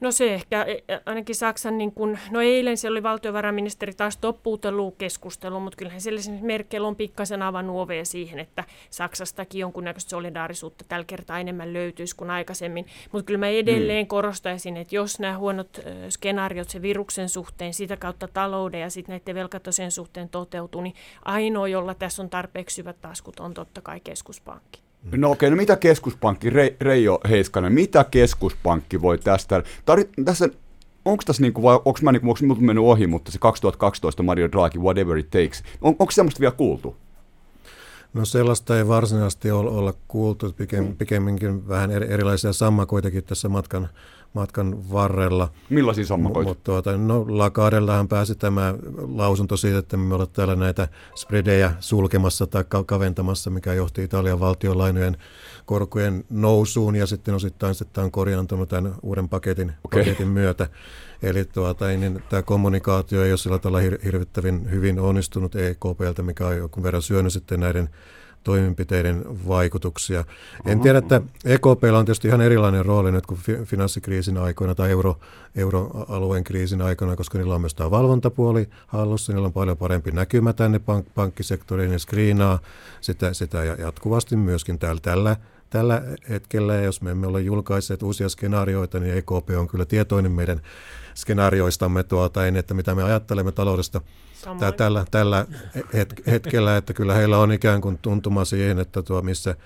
No se ehkä, e, ainakin Saksan, niin kun, no eilen siellä oli valtiovarainministeri taas toppuutellut keskustelu, mutta kyllähän siellä esimerkiksi Merkel on pikkasen avannut ovea siihen, että Saksastakin jonkunnäköistä solidaarisuutta tällä kertaa enemmän löytyisi kuin aikaisemmin. Mutta kyllä mä edelleen korostaisin, että jos nämä huonot skenaariot se viruksen suhteen, sitä kautta talouden ja sitten näiden velkatosien suhteen toteutuu, niin ainoa, jolla tässä on tarpeeksi syvät taskut, on totta kai keskuspankki.
No okei, no mitä keskuspankki, Re, Reijo Heiskanen, mitä keskuspankki voi tästä, tar, tässä onko tässä niinku, vai onko mä niinku, onko mennyt ohi, mutta se 2012 Mario Draghi, whatever it takes, on, onko semmoista vielä kuultu?
No sellaista ei varsinaisesti olla kuultu, pikemminkin vähän erilaisia sammakoitakin tässä matkan, matkan varrella.
Millaisia sammakoita?
Mutta tuota, no Lakadellahan pääsi tämä lausunto siitä, että me ollaan täällä näitä spredejä sulkemassa tai kaventamassa, mikä johti Italian valtionlainojen korkojen nousuun ja sitten osittain sitten tämä on korjaantunut tämän uuden paketin, okay. paketin myötä. Eli tuota, niin tämä kommunikaatio ei ole sillä tavalla hir- hirvittävin hyvin onnistunut EKPltä, mikä on jonkun verran syönyt sitten näiden toimenpiteiden vaikutuksia. En tiedä, että EKPlla on tietysti ihan erilainen rooli nyt kuin finanssikriisin aikoina tai euro, euroalueen kriisin aikoina, koska niillä on myös tämä valvontapuoli hallussa, niillä on paljon parempi näkymä tänne pank- pankkisektoriin, ne screenaa sitä, sitä jatkuvasti myöskin täällä, tällä tällä hetkellä, jos me emme ole julkaisseet uusia skenaarioita, niin EKP on kyllä tietoinen meidän skenaarioistamme, tuota, että mitä me ajattelemme taloudesta Tää, tällä, tällä hetkellä, että kyllä heillä on ikään kuin tuntuma siihen, että tuo missä,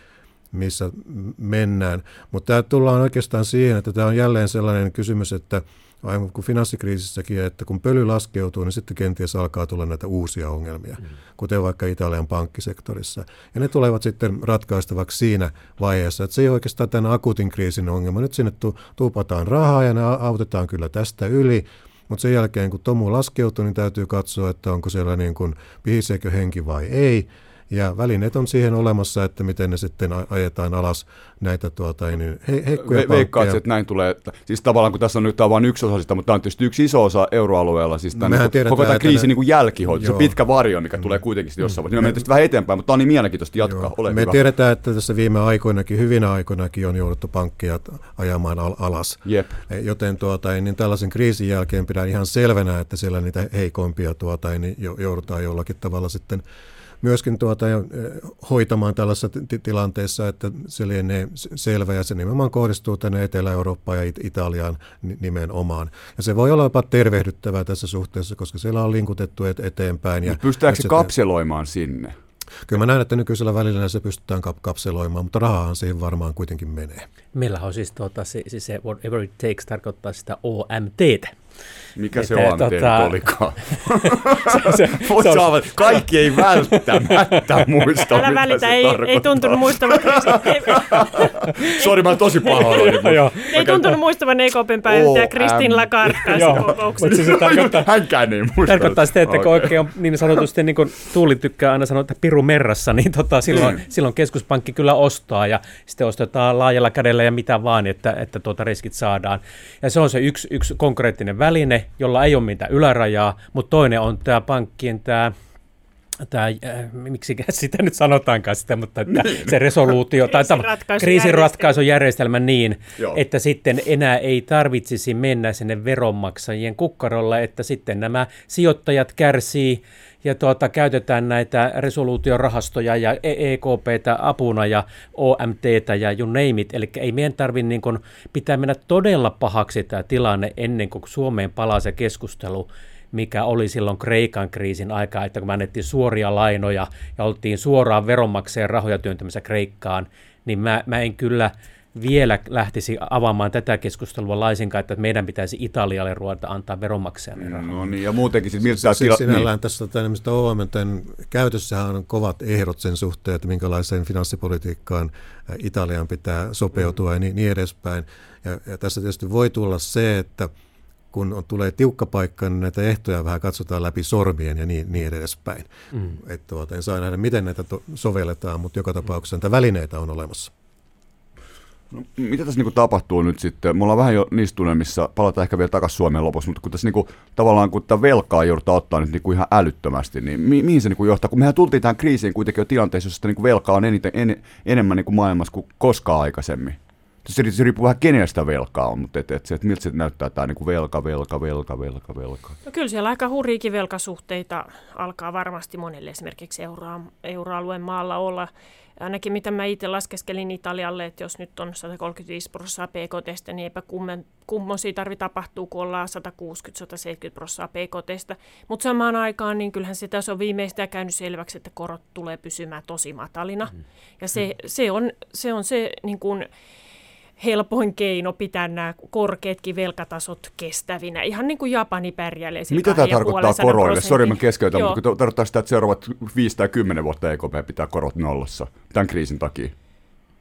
missä mennään. Mutta tämä tullaan oikeastaan siihen, että tämä on jälleen sellainen kysymys, että aivan kuin finanssikriisissäkin, että kun pöly laskeutuu, niin sitten kenties alkaa tulla näitä uusia ongelmia, mm. kuten vaikka Italian pankkisektorissa. Ja ne tulevat sitten ratkaistavaksi siinä vaiheessa, että se ei oikeastaan tämän akuutin kriisin ongelma. Nyt sinne tu- tuupataan rahaa ja ne autetaan kyllä tästä yli, mutta sen jälkeen kun tomu laskeutuu, niin täytyy katsoa, että onko siellä niin kuin, pihiseekö henki vai ei. Ja välineet on siihen olemassa, että miten ne sitten ajetaan alas näitä tuota, niin he, heikkoja Ve,
Veikkaat, että näin tulee. Siis tavallaan kun tässä on nyt tämä vain yksi osa sitä, mutta tämä on tietysti yksi iso osa euroalueella. Siis tämän, niin, tiedetään, koko tämä kriisi ne... niin jälkihoito, se pitkä varjo, mikä mm. tulee kuitenkin jossain vaiheessa. Niin me tietysti vähän eteenpäin, mutta tämä on niin mielenkiintoista jatkaa. Ole
me
hyvä.
tiedetään, että tässä viime aikoinakin, hyvinä aikoinakin on jouduttu pankkia ajamaan al- alas.
Jep.
E, joten tuota, niin tällaisen kriisin jälkeen pidän ihan selvänä, että siellä niitä heikompia tuota, niin joudutaan jollakin tavalla sitten myöskin tuota, hoitamaan tällaisessa t- tilanteessa, että se lienee selvä ja se nimenomaan kohdistuu tänne Etelä-Eurooppaan ja It- Italiaan nimenomaan. Ja se voi olla jopa tervehdyttävää tässä suhteessa, koska siellä on linkutettu et- eteenpäin. Ja
pystytäänkö se kapseloimaan sinne?
Kyllä mä näen, että nykyisellä välillä se pystytään kap- kapseloimaan, mutta rahaa siihen varmaan kuitenkin menee.
Meillä on siis, tuota, se, siis se whatever it takes tarkoittaa sitä OMTtä.
Mikä se on tota... olikaan? se, se, se, se on... Kaikki ei välttämättä muista,
Älä mitä välitä, se ei, ei tuntunut muistavan.
Sori, mä tosi pahoillani.
ei tuntunut muistavan EKPn päivittäjä Kristin Lagarde tässä kokouksessa.
Siis tarkoittaa, Hänkään ei muista.
Tarkoittaa sitä, että kun oikein on niin sanotusti, niin kuin Tuuli tykkää aina sanoa, että piru merrassa, niin tota, silloin, mm. silloin keskuspankki kyllä ostaa ja sitten ostetaan laajalla kädellä ja mitä vaan, että, että tuota riskit saadaan. Ja se on se yksi, yksi konkreettinen väline, jolla ei ole mitään ylärajaa, mutta toinen on tämä pankkien tämä tämä, äh, miksi sitä nyt sanotaankaan sitä, mutta että niin. se resoluutio tai kriisinratkaisujärjestelmä niin, Joo. että sitten enää ei tarvitsisi mennä sinne veronmaksajien kukkarolle, että sitten nämä sijoittajat kärsii ja tuota, käytetään näitä resoluutiorahastoja ja EKPtä e apuna ja OMTtä ja you name it. Eli ei meidän tarvitse niin pitää mennä todella pahaksi tämä tilanne ennen kuin Suomeen palaa se keskustelu, mikä oli silloin Kreikan kriisin aikaa, että kun me annettiin suoria lainoja ja oltiin suoraan veronmaksajien rahoja työntämässä Kreikkaan, niin mä, mä en kyllä – vielä lähtisi avaamaan tätä keskustelua laisinkaan, että meidän pitäisi Italialle ruveta antaa veronmaksajalle rahaa.
No niin, ja muutenkin siis miltä
tila... Sinällään niin. tässä tämmöistä OMTn käytössähän on kovat ehdot sen suhteen, että minkälaiseen finanssipolitiikkaan Italian pitää sopeutua mm. ja niin, niin edespäin. Ja, ja tässä tietysti voi tulla se, että kun on, tulee tiukka paikka, niin näitä ehtoja vähän katsotaan läpi sormien ja niin, niin edespäin. Mm. Et tuota, en saa nähdä, miten näitä to- sovelletaan, mutta joka tapauksessa näitä välineitä on olemassa.
No, mitä tässä niinku tapahtuu nyt sitten? Me ollaan vähän jo niissä tunnelmissa, palataan ehkä vielä takaisin Suomeen lopussa, mutta kun tässä niinku, tavallaan kun tätä velkaa joudutaan ottaa nyt niinku ihan älyttömästi, niin mi- mihin se niinku johtaa? Kun mehän tultiin tähän kriisiin kuitenkin jo tilanteessa, jossa niinku velkaa on eniten, en, enemmän niinku maailmassa kuin koskaan aikaisemmin. Se, se riippuu vähän kenestä velkaa on, mutta et, et että miltä se näyttää tämä niin velka, velka, velka, velka, velka.
No kyllä siellä aika hurriikin velkasuhteita alkaa varmasti monelle esimerkiksi euroa, euroalueen maalla olla ainakin mitä mä itse laskeskelin Italialle, että jos nyt on 135 prosenttia PKT, niin eipä kummen, kummosia tarvi tapahtuu, kun ollaan 160-170 prosenttia PKT. Mutta samaan aikaan, niin kyllähän se tässä on viimeistään käynyt selväksi, että korot tulee pysymään tosi matalina. Mm. Ja se, se on se, on se niin kuin, helpoin keino pitää nämä korkeatkin velkatasot kestävinä. Ihan niin kuin Japani pärjäilee.
Mitä tämä tarkoittaa koroille? Sori, mä keskeytän, mutta tarkoittaa sitä, että seuraavat 5 tai 10 vuotta EKP pitää korot nollassa tämän kriisin takia.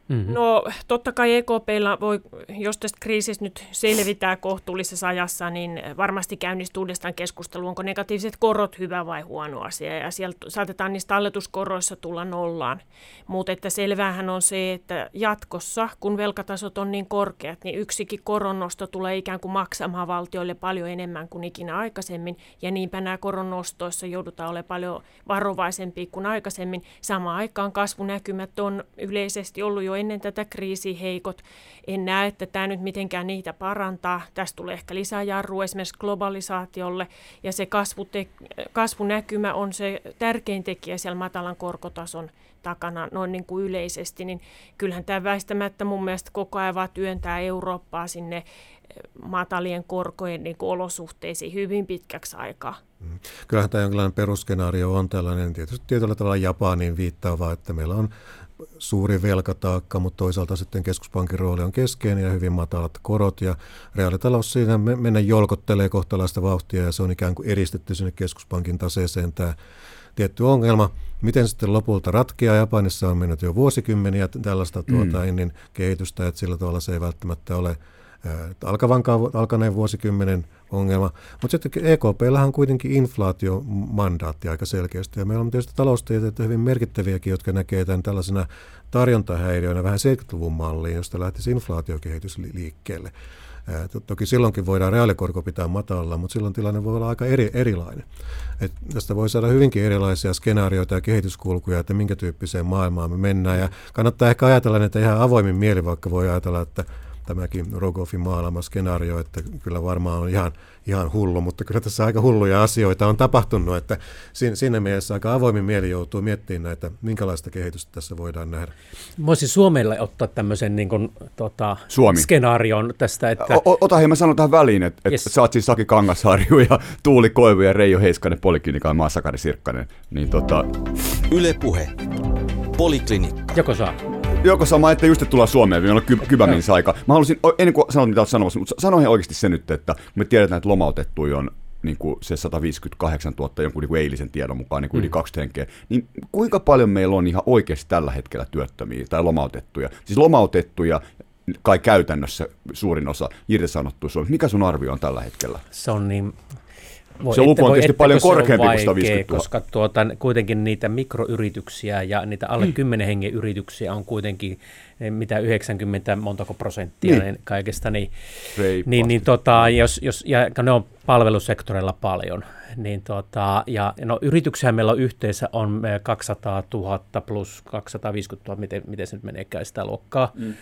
Mm-hmm. No totta kai EKPlla voi, jos tästä kriisistä nyt selvitään kohtuullisessa ajassa, niin varmasti käynnistyy uudestaan keskustelu, onko negatiiviset korot hyvä vai huono asia. Ja sieltä saatetaan niistä talletuskoroissa tulla nollaan. Mutta että selvähän on se, että jatkossa, kun velkatasot on niin korkeat, niin yksikin koronnosto tulee ikään kuin maksamaan valtioille paljon enemmän kuin ikinä aikaisemmin. Ja niinpä nämä koronnostoissa joudutaan olemaan paljon varovaisempia kuin aikaisemmin. Samaan aikaan kasvunäkymät on yleisesti ollut jo ennen tätä kriisiä heikot. En näe, että tämä nyt mitenkään niitä parantaa. Tästä tulee ehkä lisää jarrua esimerkiksi globalisaatiolle ja se kasvute- kasvunäkymä on se tärkein tekijä siellä matalan korkotason takana noin niin kuin yleisesti, niin kyllähän tämä väistämättä mun mielestä koko ajan vaan työntää Eurooppaa sinne eh, matalien korkojen niin kuin olosuhteisiin hyvin pitkäksi aikaa. Mm.
Kyllähän tämä jonkinlainen perusskenaario on tällainen tietysti tietyllä tavalla Japaniin viittaava, että meillä on suuri velkataakka, mutta toisaalta sitten keskuspankin rooli on keskeinen ja hyvin matalat korot ja reaalitalous siinä mennä jolkottelee kohtalaista vauhtia ja se on ikään kuin eristetty sinne keskuspankin taseeseen tämä tietty ongelma. Miten sitten lopulta ratkeaa? Japanissa on mennyt jo vuosikymmeniä tällaista tuota, mm. niin kehitystä, että sillä tavalla se ei välttämättä ole alkavan, alkaneen vuosikymmenen ongelma. Mutta sitten EKPllä on kuitenkin inflaatiomandaatti aika selkeästi. Ja meillä on tietysti taloustieteitä hyvin merkittäviäkin, jotka näkee tämän tällaisena tarjontahäiriöinä vähän 70-luvun malliin, josta lähtisi inflaatiokehitys liikkeelle. Toki silloinkin voidaan reaalikorko pitää matalalla, mutta silloin tilanne voi olla aika eri, erilainen. Et tästä voi saada hyvinkin erilaisia skenaarioita ja kehityskulkuja, että minkä tyyppiseen maailmaan me mennään. Ja kannattaa ehkä ajatella, että ihan avoimin mieli, vaikka voi ajatella, että tämäkin Rogoffin maalama skenaario, että kyllä varmaan on ihan, ihan hullu, mutta kyllä tässä aika hulluja asioita on tapahtunut, että siinä, mielessä aika avoimin mieli joutuu miettimään näitä, minkälaista kehitystä tässä voidaan nähdä.
Voisi Suomelle ottaa tämmöisen niin kuin, tota, Suomi. skenaarion tästä. Että...
O, ota hei, mä sanon tähän väliin, että, yes. että sä oot siis Saki Kangasharju ja Tuuli Koivu ja Reijo Heiskanen, Poliklinika ja Massakari Sirkkanen. Niin, tota...
Yle Puhe. Poliklinikka.
Joko saa?
Joko sama, että just että tullaan Suomeen, vielä ky- Kybämin aika. Mä haluaisin, ennen kuin sanot mitä olet sanomassa, mutta sano ihan oikeasti se nyt, että me tiedetään, että lomautettuja on niin kuin se 158 000 jonkun niin kuin eilisen tiedon mukaan niin kuin mm. yli kaksi henkeä, niin kuinka paljon meillä on ihan oikeasti tällä hetkellä työttömiä tai lomautettuja? Siis lomautettuja kai käytännössä suurin osa irtisanottu Suomessa. Mikä sun arvio on tällä hetkellä?
Se on niin
voi, se luku on tietysti paljon korkeampi kuin 150
000. Koska tuota, kuitenkin niitä mikroyrityksiä ja niitä alle mm. 10 hengen yrityksiä on kuitenkin eh, mitä 90 montako prosenttia niin. kaikesta, niin, niin, niin tota, jos, jos, ja ne on palvelusektorilla paljon, niin tota, ja no, yrityksiä meillä on yhteensä on 200 000 plus 250 000, miten, miten se nyt meneekään sitä luokkaa. Mm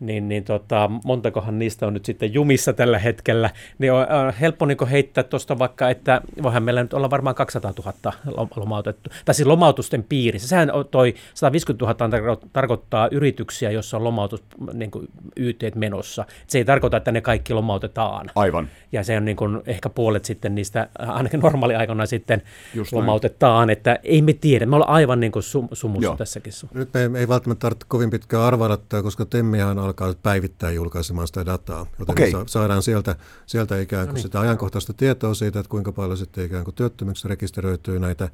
niin, niin tota, montakohan niistä on nyt sitten jumissa tällä hetkellä, niin on, on helppo niin heittää tuosta vaikka, että voihan meillä nyt olla varmaan 200 000 lomautettu, tai siis lomautusten piirissä. Sehän toi 150 000 tarkoittaa yrityksiä, joissa on lomautus niin kuin YT menossa. Se ei tarkoita, että ne kaikki lomautetaan.
Aivan.
Ja se on niin kuin ehkä puolet sitten niistä, ainakin normaaliaikana sitten Just lomautetaan, näin. että ei me tiedä. Me ollaan aivan niin kuin sum, sumussa Joo. tässäkin.
Nyt me ei välttämättä tarvitse kovin pitkään arvata, koska Temmihan alkaa päivittää julkaisemaan sitä dataa, joten okay. me saadaan sieltä, sieltä ikään kuin no niin. sitä ajankohtaista tietoa siitä, että kuinka paljon sitten ikään kuin työttömyksi rekisteröityy näitä,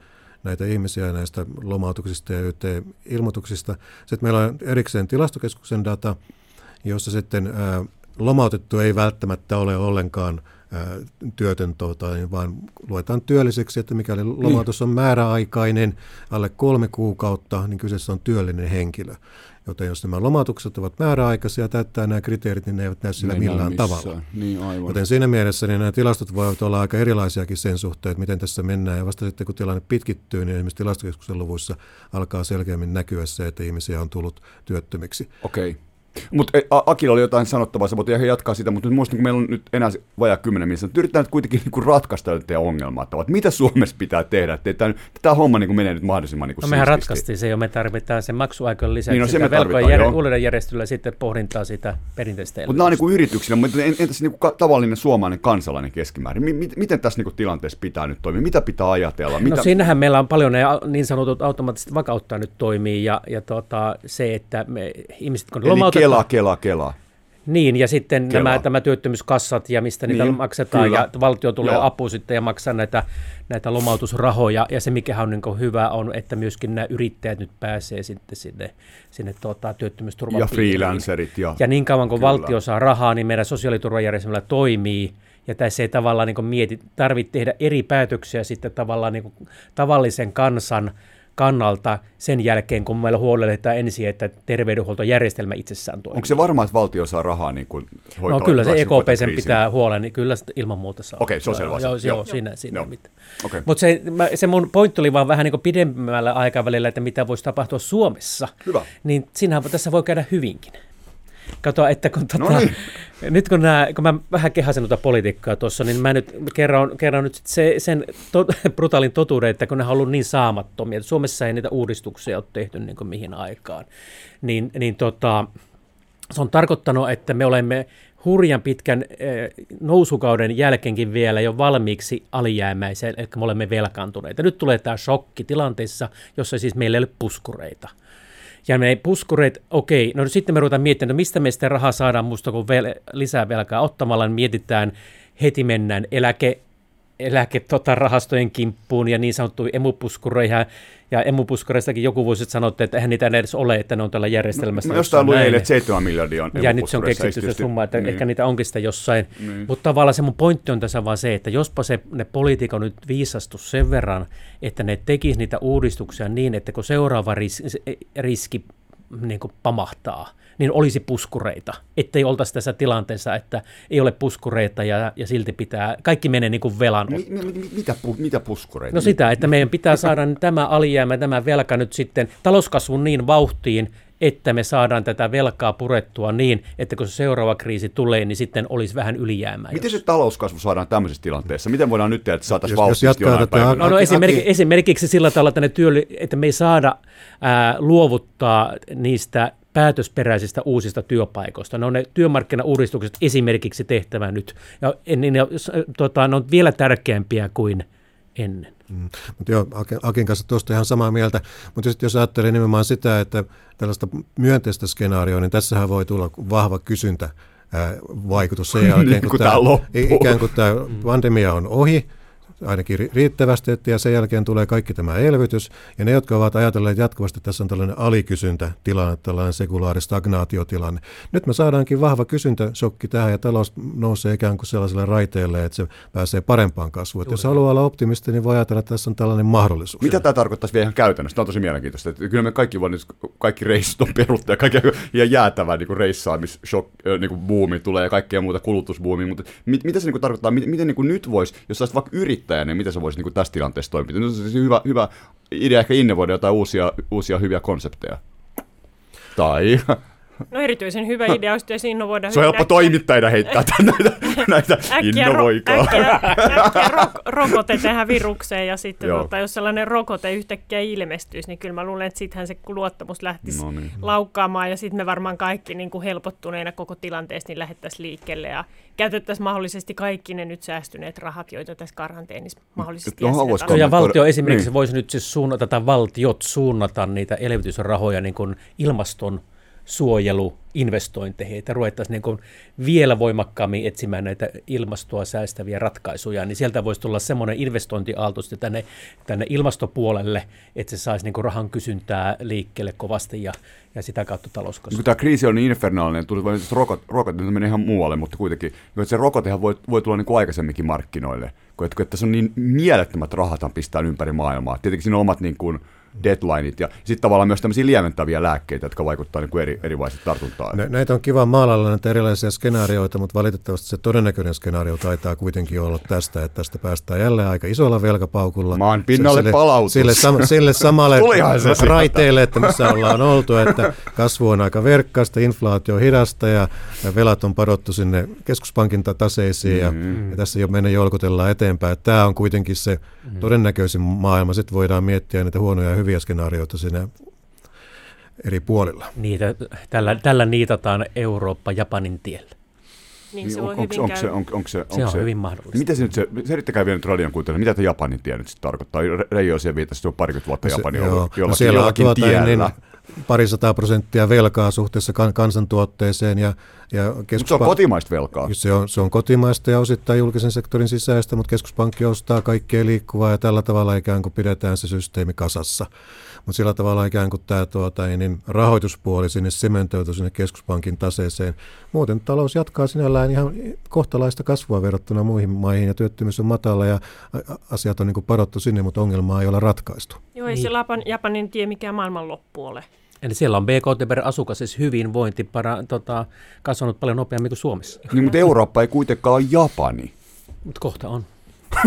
näitä ihmisiä näistä lomautuksista ja YT-ilmoituksista. Sitten meillä on erikseen tilastokeskuksen data, jossa sitten ää, lomautettu ei välttämättä ole ollenkaan työtön, tuota, vaan luetaan työlliseksi, että mikäli lomautus on määräaikainen alle kolme kuukautta, niin kyseessä on työllinen henkilö. Joten jos nämä lomautukset ovat määräaikaisia ja täyttää nämä kriteerit, niin ne eivät näy sillä millään missään. tavalla.
Niin, aivan.
Joten siinä mielessä niin nämä tilastot voivat olla aika erilaisiakin sen suhteen, että miten tässä mennään. Ja vasta sitten kun tilanne pitkittyy, niin esimerkiksi tilastokeskuksen luvuissa alkaa selkeämmin näkyä se, että ihmisiä on tullut työttömiksi.
Okei. Okay. Mutta Akilla oli jotain sanottavaa, sä voit ihan jatkaa sitä, mutta nyt muistan, kun meillä on nyt enää vajaa kymmenen missä yritetään nyt kuitenkin niinku ratkaista teidän ongelmaa, että mitä Suomessa pitää tehdä, että tämä, tämä homma niinku menee nyt mahdollisimman niinku
No mehän ratkaistiin se jo, me tarvitaan sen maksuaikojen lisäksi
Niin, no se me tarvitaan,
velkojen jär, uudelleen järjestelyllä sitten pohdintaa sitä perinteistä
Mutta nämä on niinku yrityksinä, mutta en- entäs niinku tavallinen suomalainen kansalainen keskimäärin? Mi- miten tässä niinku tilanteessa pitää nyt toimia? Mitä pitää ajatella? Mitä...
No siinähän meillä on paljon ne niin sanotut automaattiset vakauttaa nyt toimii ja, ja tota, se, että me, ihmiset kun lomautetaan,
Kela, Kela, Kela.
niin ja sitten
Kela.
nämä tämä työttömyyskassat ja mistä niitä
Niin,
maksetaan
kyllä.
ja valtio tulee
Joo.
apu sitten ja maksaa näitä, näitä lomautusrahoja ja se mikä on niin hyvä on, että myöskin nämä yrittäjät nyt pääsee sitten sinne, sinne tota, työttömyysturvan
Ja freelancerit. Ja...
Ja niin kauan kuin
Kyllä.
valtio saa rahaa, niin meidän sosiaaliturvajärjestelmä toimii. Ja tässä ei tavallaan niin mieti, tarvitse tehdä eri päätöksiä sitten tavallaan niin tavallisen kansan kannalta sen jälkeen, kun meillä huolehditaan ensin, että terveydenhuoltojärjestelmä itsessään toimii.
Onko se varmaa, että valtio saa rahaa niin kuin
No kyllä se EKP sen pitää huolen, niin kyllä se ilman muuta saa.
Okei, se on selvä.
Joo, joo,
Joo.
siinä, siinä
Joo.
mitään.
Okei.
Mutta se, mä- se mun pointti oli vaan vähän niin kuin pidemmällä aikavälillä, että mitä voisi tapahtua Suomessa.
Hyvä.
Niin siinähän tässä voi käydä hyvinkin. Kato, että kun, tota,
No niin.
nyt kun, nää, kun mä vähän kehasin tuota politiikkaa tuossa, niin mä nyt kerron, kerron nyt sit se, sen to, brutaalin totuuden, että kun ne on ollut niin saamattomia, että Suomessa ei niitä uudistuksia ole tehty niin kuin mihin aikaan, niin, niin tota, se on tarkoittanut, että me olemme hurjan pitkän eh, nousukauden jälkeenkin vielä jo valmiiksi alijäämäisiä, eli me olemme velkaantuneita. Nyt tulee tämä shokki tilanteessa, jossa siis meillä ei ole puskureita. Ja me puskureet, okei, no sitten me ruvetaan miettimään, no mistä me sitä rahaa saadaan musta kuin vel, lisää velkaa ottamalla, niin mietitään, heti mennään eläke, eläke tota, rahastojen kimppuun ja niin sanottuihin emupuskureihin. Ja emupuskureistakin joku vuosi sitten sanotte, että eihän niitä edes ole, että ne on tällä järjestelmässä.
Mä jostain luin eilen, että 7 miljardia on
Ja nyt se on keksitty se summa, että
Niin.
ehkä niitä onkin sitä jossain.
Niin.
Mutta tavallaan se mun pointti on tässä vaan se, että jospa se, ne poliitikon nyt viisastu sen verran, että ne tekisi niitä uudistuksia niin, että kun seuraava ris, riski niin kuin pamahtaa, niin olisi puskureita. Ettei oltaisi tässä tilanteessa, että ei ole puskureita ja, ja silti pitää, kaikki menee niin kuin velan
mi- mi- mitä, pu- mitä puskureita?
No sitä, että meidän pitää saada tämä alijäämä, tämä velka nyt sitten talouskasvun niin vauhtiin, että me saadaan tätä velkaa purettua niin, että kun se seuraava kriisi tulee, niin sitten olisi vähän ylijäämää.
Miten
jos-
se talouskasvu saadaan tämmöisessä tilanteessa? Miten voidaan nyt tehdä, että saataisiin
jatkaa
jonain
tätä-
päivänä?
No, no
Aki-
esimerkiksi, sillä tavalla, että, ne työli, että me ei saada ää, luovuttaa niistä päätösperäisistä uusista työpaikoista. Ne on ne työmarkkinauudistukset esimerkiksi tehtävä nyt. Ja niin, ne, tota, ne on vielä tärkeämpiä kuin ennen.
Mutta joo, Akin- Akin kanssa tuosta ihan samaa mieltä. Mutta sitten jos ajattelee nimenomaan sitä, että tällaista myönteistä skenaarioa, niin tässähän voi tulla vahva kysyntä vaikutus sen jälkeen,
Niin, kun tää loppuu.
i- ikään kuin tämä pandemia on ohi, ainakin ri- riittävästi, että ja sen jälkeen tulee kaikki tämä elvytys. Ja ne, jotka ovat ajatelleet jatkuvasti, että tässä on tällainen alikysyntätilanne, tällainen sekulaari stagnaatiotilanne. Nyt me saadaankin vahva kysyntäshokki tähän ja talous nousee ikään kuin sellaiselle raiteelle, että se pääsee parempaan kasvuun. Jos haluaa olla optimisti, niin voi ajatella, että tässä on tällainen mahdollisuus.
Mitä tämä tarkoittaisi vielä ihan käytännössä? Tämä on tosi mielenkiintoista. Että kyllä me kaikki voi, nyt- kaikki reissut on peruttu ja kaikki ja jäätävä niin reissaamis shock, niin kuin tulee ja kaikkea muuta kulutusbuumi, mutta mit, mitä se niin kuin tarkoittaa, miten, miten niin kuin nyt voisi, jos olisit vaikka yrittäjä, niin miten se voisi niin kuin tässä tilanteessa toimia? Nyt on siis hyvä, hyvä idea ehkä innovoida jotain uusia, uusia hyviä konsepteja. Tai
No erityisen hyvä idea olisi jos innovoida.
se on helppo toimittajina heittää tänne näitä, näitä
Äkkiä, ro-
innovoikaa.
äkkiä, äkkiä ro- rokote tähän virukseen ja sitten tota, jos sellainen rokote yhtäkkiä ilmestyisi, niin kyllä mä luulen, että sittenhän se luottamus lähtisi
No niin.
laukkaamaan ja sitten me varmaan kaikki niin kuin helpottuneena koko tilanteesta niin lähdettäisiin liikkeelle ja käytettäisiin mahdollisesti kaikki ne nyt säästyneet rahat, joita tässä karanteenissa mahdollisesti
haluaisiko-
Joo, ja valtio esimerkiksi
niin.
voisi nyt siis suunnata, tai valtiot suunnata niitä elvytysrahoja niin kuin ilmaston suojeluinvestointeihin, että ruvettaisiin niin vielä voimakkaammin etsimään näitä ilmastoa säästäviä ratkaisuja, niin sieltä voisi tulla semmoinen investointiaalto sitten tänne, tänne ilmastopuolelle, että se saisi niin rahan kysyntää liikkeelle kovasti ja, ja sitä kautta talouskasvua.
Kun tämä kriisi on niin infernaalinen, tuli vain rokot, rokote, nyt menee ihan muualle, mutta kuitenkin, niin että se rokotehan voi, voi tulla niin kuin aikaisemminkin markkinoille, kun että, kun että tässä on niin mielettömät rahathan pistää ympäri maailmaa. Tietenkin siinä on omat niin kuin, deadlineit ja sitten tavallaan myös tämmöisiä lieventäviä lääkkeitä, jotka vaikuttaa niin kuin eri, erilaisista tartuntaan.
Nä, näitä on kiva maalalla näitä erilaisia skenaarioita, mutta valitettavasti se todennäköinen skenaario taitaa kuitenkin olla tästä, että tästä päästään jälleen aika isolla velkapaukulla.
Maan pinnalle
sille,
palautus.
Sille, sam, sille samalle raiteelle, että missä ollaan oltu, että kasvu on aika verkkaista, inflaatio on hidasta ja, ja velat on padottu sinne keskuspankin taseisiin ja, mm-hmm. ja tässä jo mennä jolkutellaan eteenpäin. Tämä on kuitenkin se mm-hmm. todennäköisin maailma. Sitten voidaan miettiä niitä huonoja ja hyviä skenaarioita siinä eri puolilla.
Niitä, tällä, tällä niitataan Eurooppa Japanin tiellä.
Niin se voi hyvin onko,
se, on, onko se,
onko se, on se, hyvin mahdollista.
Mitä se nyt se, selittäkää vielä nyt radion kuuntelijoille, mitä tämä Japanin tie nyt sitten tarkoittaa? Reijo siellä viitasi, että parikymmentä vuotta no Japani on ollut jollakin, no siellä jollakin tuota, tiellä. Niin,
parisataa prosenttia velkaa suhteessa kan, kansantuotteeseen. Ja, ja
keskuspa- mutta se on kotimaista velkaa.
Se on, se on kotimaista ja osittain julkisen sektorin sisäistä, mutta keskuspankki ostaa kaikkea liikkuvaa ja tällä tavalla ikään kuin pidetään se systeemi kasassa mutta sillä tavalla ikään kuin tämä tuota, niin rahoituspuoli sinne sementoitu sinne keskuspankin taseeseen. Muuten talous jatkaa sinällään ihan kohtalaista kasvua verrattuna muihin maihin ja työttömyys on matala ja asiat on niin kuin padottu sinne, mutta ongelmaa ei ole ratkaistu.
Joo, ei niin. se Lapan, Japanin tie mikään maailman loppu ole.
Eli siellä on BKT per asukas, siis hyvinvointi para, tota, kasvanut paljon nopeammin kuin Suomessa.
Niin, mutta Eurooppa ei kuitenkaan ole Japani.
Mutta kohta on.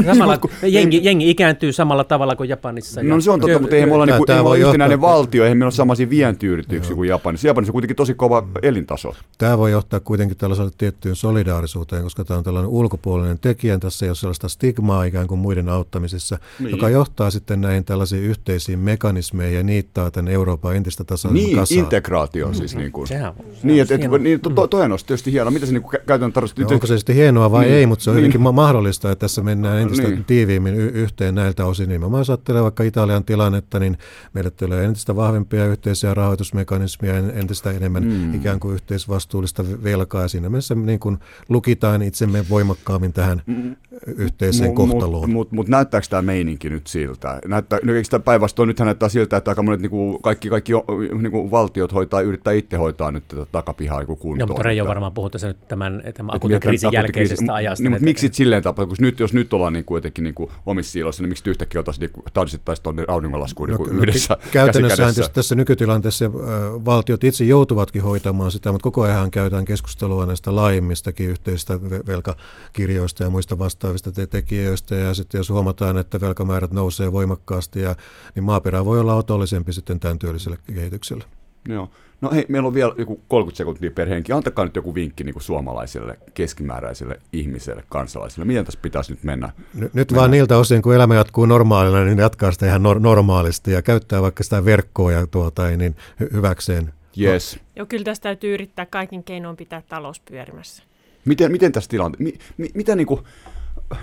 Samalla, jengi, jengi ikääntyy samalla tavalla kuin Japanissa.
No se on totta, mutta eihän me olla niinku, ei yhtenäinen valtio, eihän meillä ole samaisia vientiyrityksiä kuin Japanissa. Japanissa on kuitenkin tosi kova elintaso.
Tämä voi johtaa kuitenkin tällaiselle tiettyyn solidaarisuuteen, koska tämä on tällainen ulkopuolinen tekijä. Tässä ei ole sellaista stigmaa ikään kuin muiden auttamisessa, niin. joka johtaa sitten näihin tällaisiin yhteisiin mekanismeihin ja niittää tämän Euroopan entistä tasaisemman
Niin, kasaan. integraatio siis. Mm-hmm. Niin, kuin. Sehän, niin, että et, niin, to, to, toinen on tietysti hienoa. Mitä se niin käytännön tarvitsee?
No, onko se sitten hienoa vai niin, ei, mutta se on niin. hyvinkin mahdollista, että tässä mennään entistä niin. tiiviimmin y- yhteen näiltä osin. Niin mä ajattelen vaikka Italian tilannetta, niin meille tulee entistä vahvempia yhteisiä rahoitusmekanismia, entistä enemmän mm. ikään kuin yhteisvastuullista velkaa. Ja siinä mielessä niin kuin lukitaan itsemme voimakkaammin tähän mm. Yhteiseen m- kohtaloon.
Mutta mut, mut näyttääkö tämä meininki nyt siltä? Näyttää, no, eikö päinvastoin nythän näyttää siltä, että aika monet niin kuin kaikki, kaikki niin kuin valtiot hoitaa, yrittää itse hoitaa nyt tätä takapihaa kuntoon.
No, mutta Reijo varmaan puhutte sen tämän, tämän akuutin kriisin jälkeisestä ajasta.
Niin, mutta miksi sitten silleen tapahtuu, koska nyt, jos nyt ollaan niin kuitenkin niin kuin omissa siiloissa, niin miksi yhtäkkiä oltaisiin niin tanssittaisiin tuonne auringonlaskuun no, niin yhdessä
Käytännössä tässä nykytilanteessa äh, valtiot itse joutuvatkin hoitamaan sitä, mutta koko ajan käydään keskustelua näistä laajemmistakin yhteisistä velkakirjoista ja muista vastaavista te- tekijöistä. Ja sitten jos huomataan, että velkamäärät nousee voimakkaasti, ja, niin maaperä voi olla otollisempi sitten tämän työlliselle kehitykselle.
Joo. No hei, meillä on vielä joku 30 sekuntia per henki. Antakaa nyt joku vinkki niin kuin suomalaiselle keskimääräiselle ihmiselle, kansalaiselle. Miten tässä pitäisi nyt mennä?
Nyt, nyt vaan niiltä osin, kun elämä jatkuu normaalina, niin jatkaa sitä ihan nor- normaalisti ja käyttää vaikka sitä verkkoa ja tuota, niin hy- hyväkseen.
Yes. No.
Joo, kyllä tästä täytyy yrittää kaikin keinoin pitää talous pyörimässä.
Miten, miten tässä tilanteessa, mi, mi, mitä niin kuin,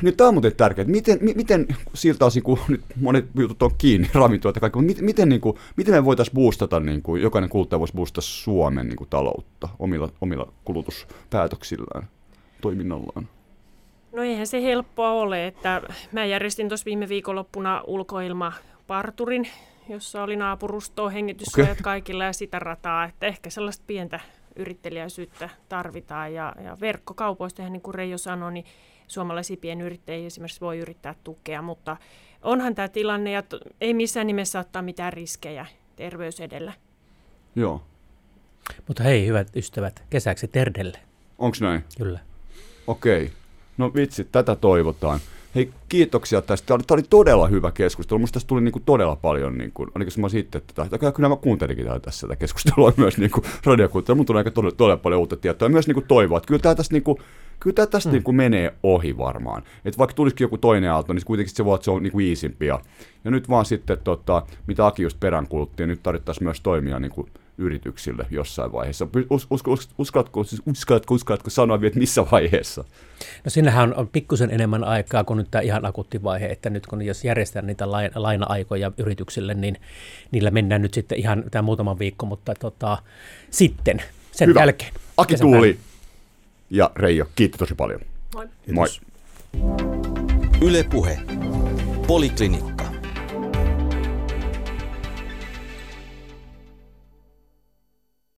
nyt tämä on muuten tärkeää, miten, miten siltä osin, kun nyt monet jutut on kiinni, ravintolat ja kaikki, mutta miten, miten, niin kuin, miten me voitaisiin boostata, niin kuin, jokainen kuluttaja voisi boostata Suomen niin kuin, taloutta omilla, omilla kulutuspäätöksillään, toiminnallaan?
No eihän se helppoa ole, että mä järjestin tuossa viime viikonloppuna ulkoilmaparturin, jossa oli naapurustoa, hengityssuojat okay. kaikilla ja sitä rataa, että ehkä sellaista pientä yrittelijäisyyttä tarvitaan ja, ja verkkokaupoista, niin kuin Reijo sanoi, niin suomalaisia pienyrittäjiä esimerkiksi voi yrittää tukea, mutta onhan tämä tilanne ja to, ei missään nimessä ottaa mitään riskejä terveys edellä.
Joo.
Mutta hei hyvät ystävät, kesäksi Terdelle.
Onko näin?
Kyllä.
Okei. No vitsi, tätä toivotaan. Hei, kiitoksia tästä. Tämä oli, tämä oli todella hyvä keskustelu. Minusta tässä tuli niin kuin todella paljon, niin kuin, ainakin mä sitten, että kyllä mä kuuntelinkin tässä tätä keskustelua myös niin kuin radiokuuntelua. Mun tuli aika todella, todella paljon uutta tietoa ja myös niin kuin toivoa, että kyllä tämä tästä, niin kuin, kyllä tämä tästä mm. niin kuin menee ohi varmaan. Että vaikka tulisikin joku toinen aalto, niin kuitenkin se voi, että se on niin kuin iisimpi. Ja, ja nyt vaan sitten, tota, mitä Aki just peräänkuulutti, nyt tarvittaisiin myös toimia niin kuin yrityksille jossain vaiheessa. Us, us, us, uskallatko, siis uskallatko, uskallatko sanoa että missä vaiheessa?
No sinnehän on pikkusen enemmän aikaa kuin nyt tämä ihan akuutti vaihe, että nyt kun jos järjestetään niitä laina-aikoja yrityksille, niin niillä mennään nyt sitten ihan tämä muutama viikko, mutta tota, sitten sen Hyvä. jälkeen.
Aki Tuuli ja Reijo, kiitos tosi paljon.
Moi.
Moi.
Yle Puhe. Poliklinikka.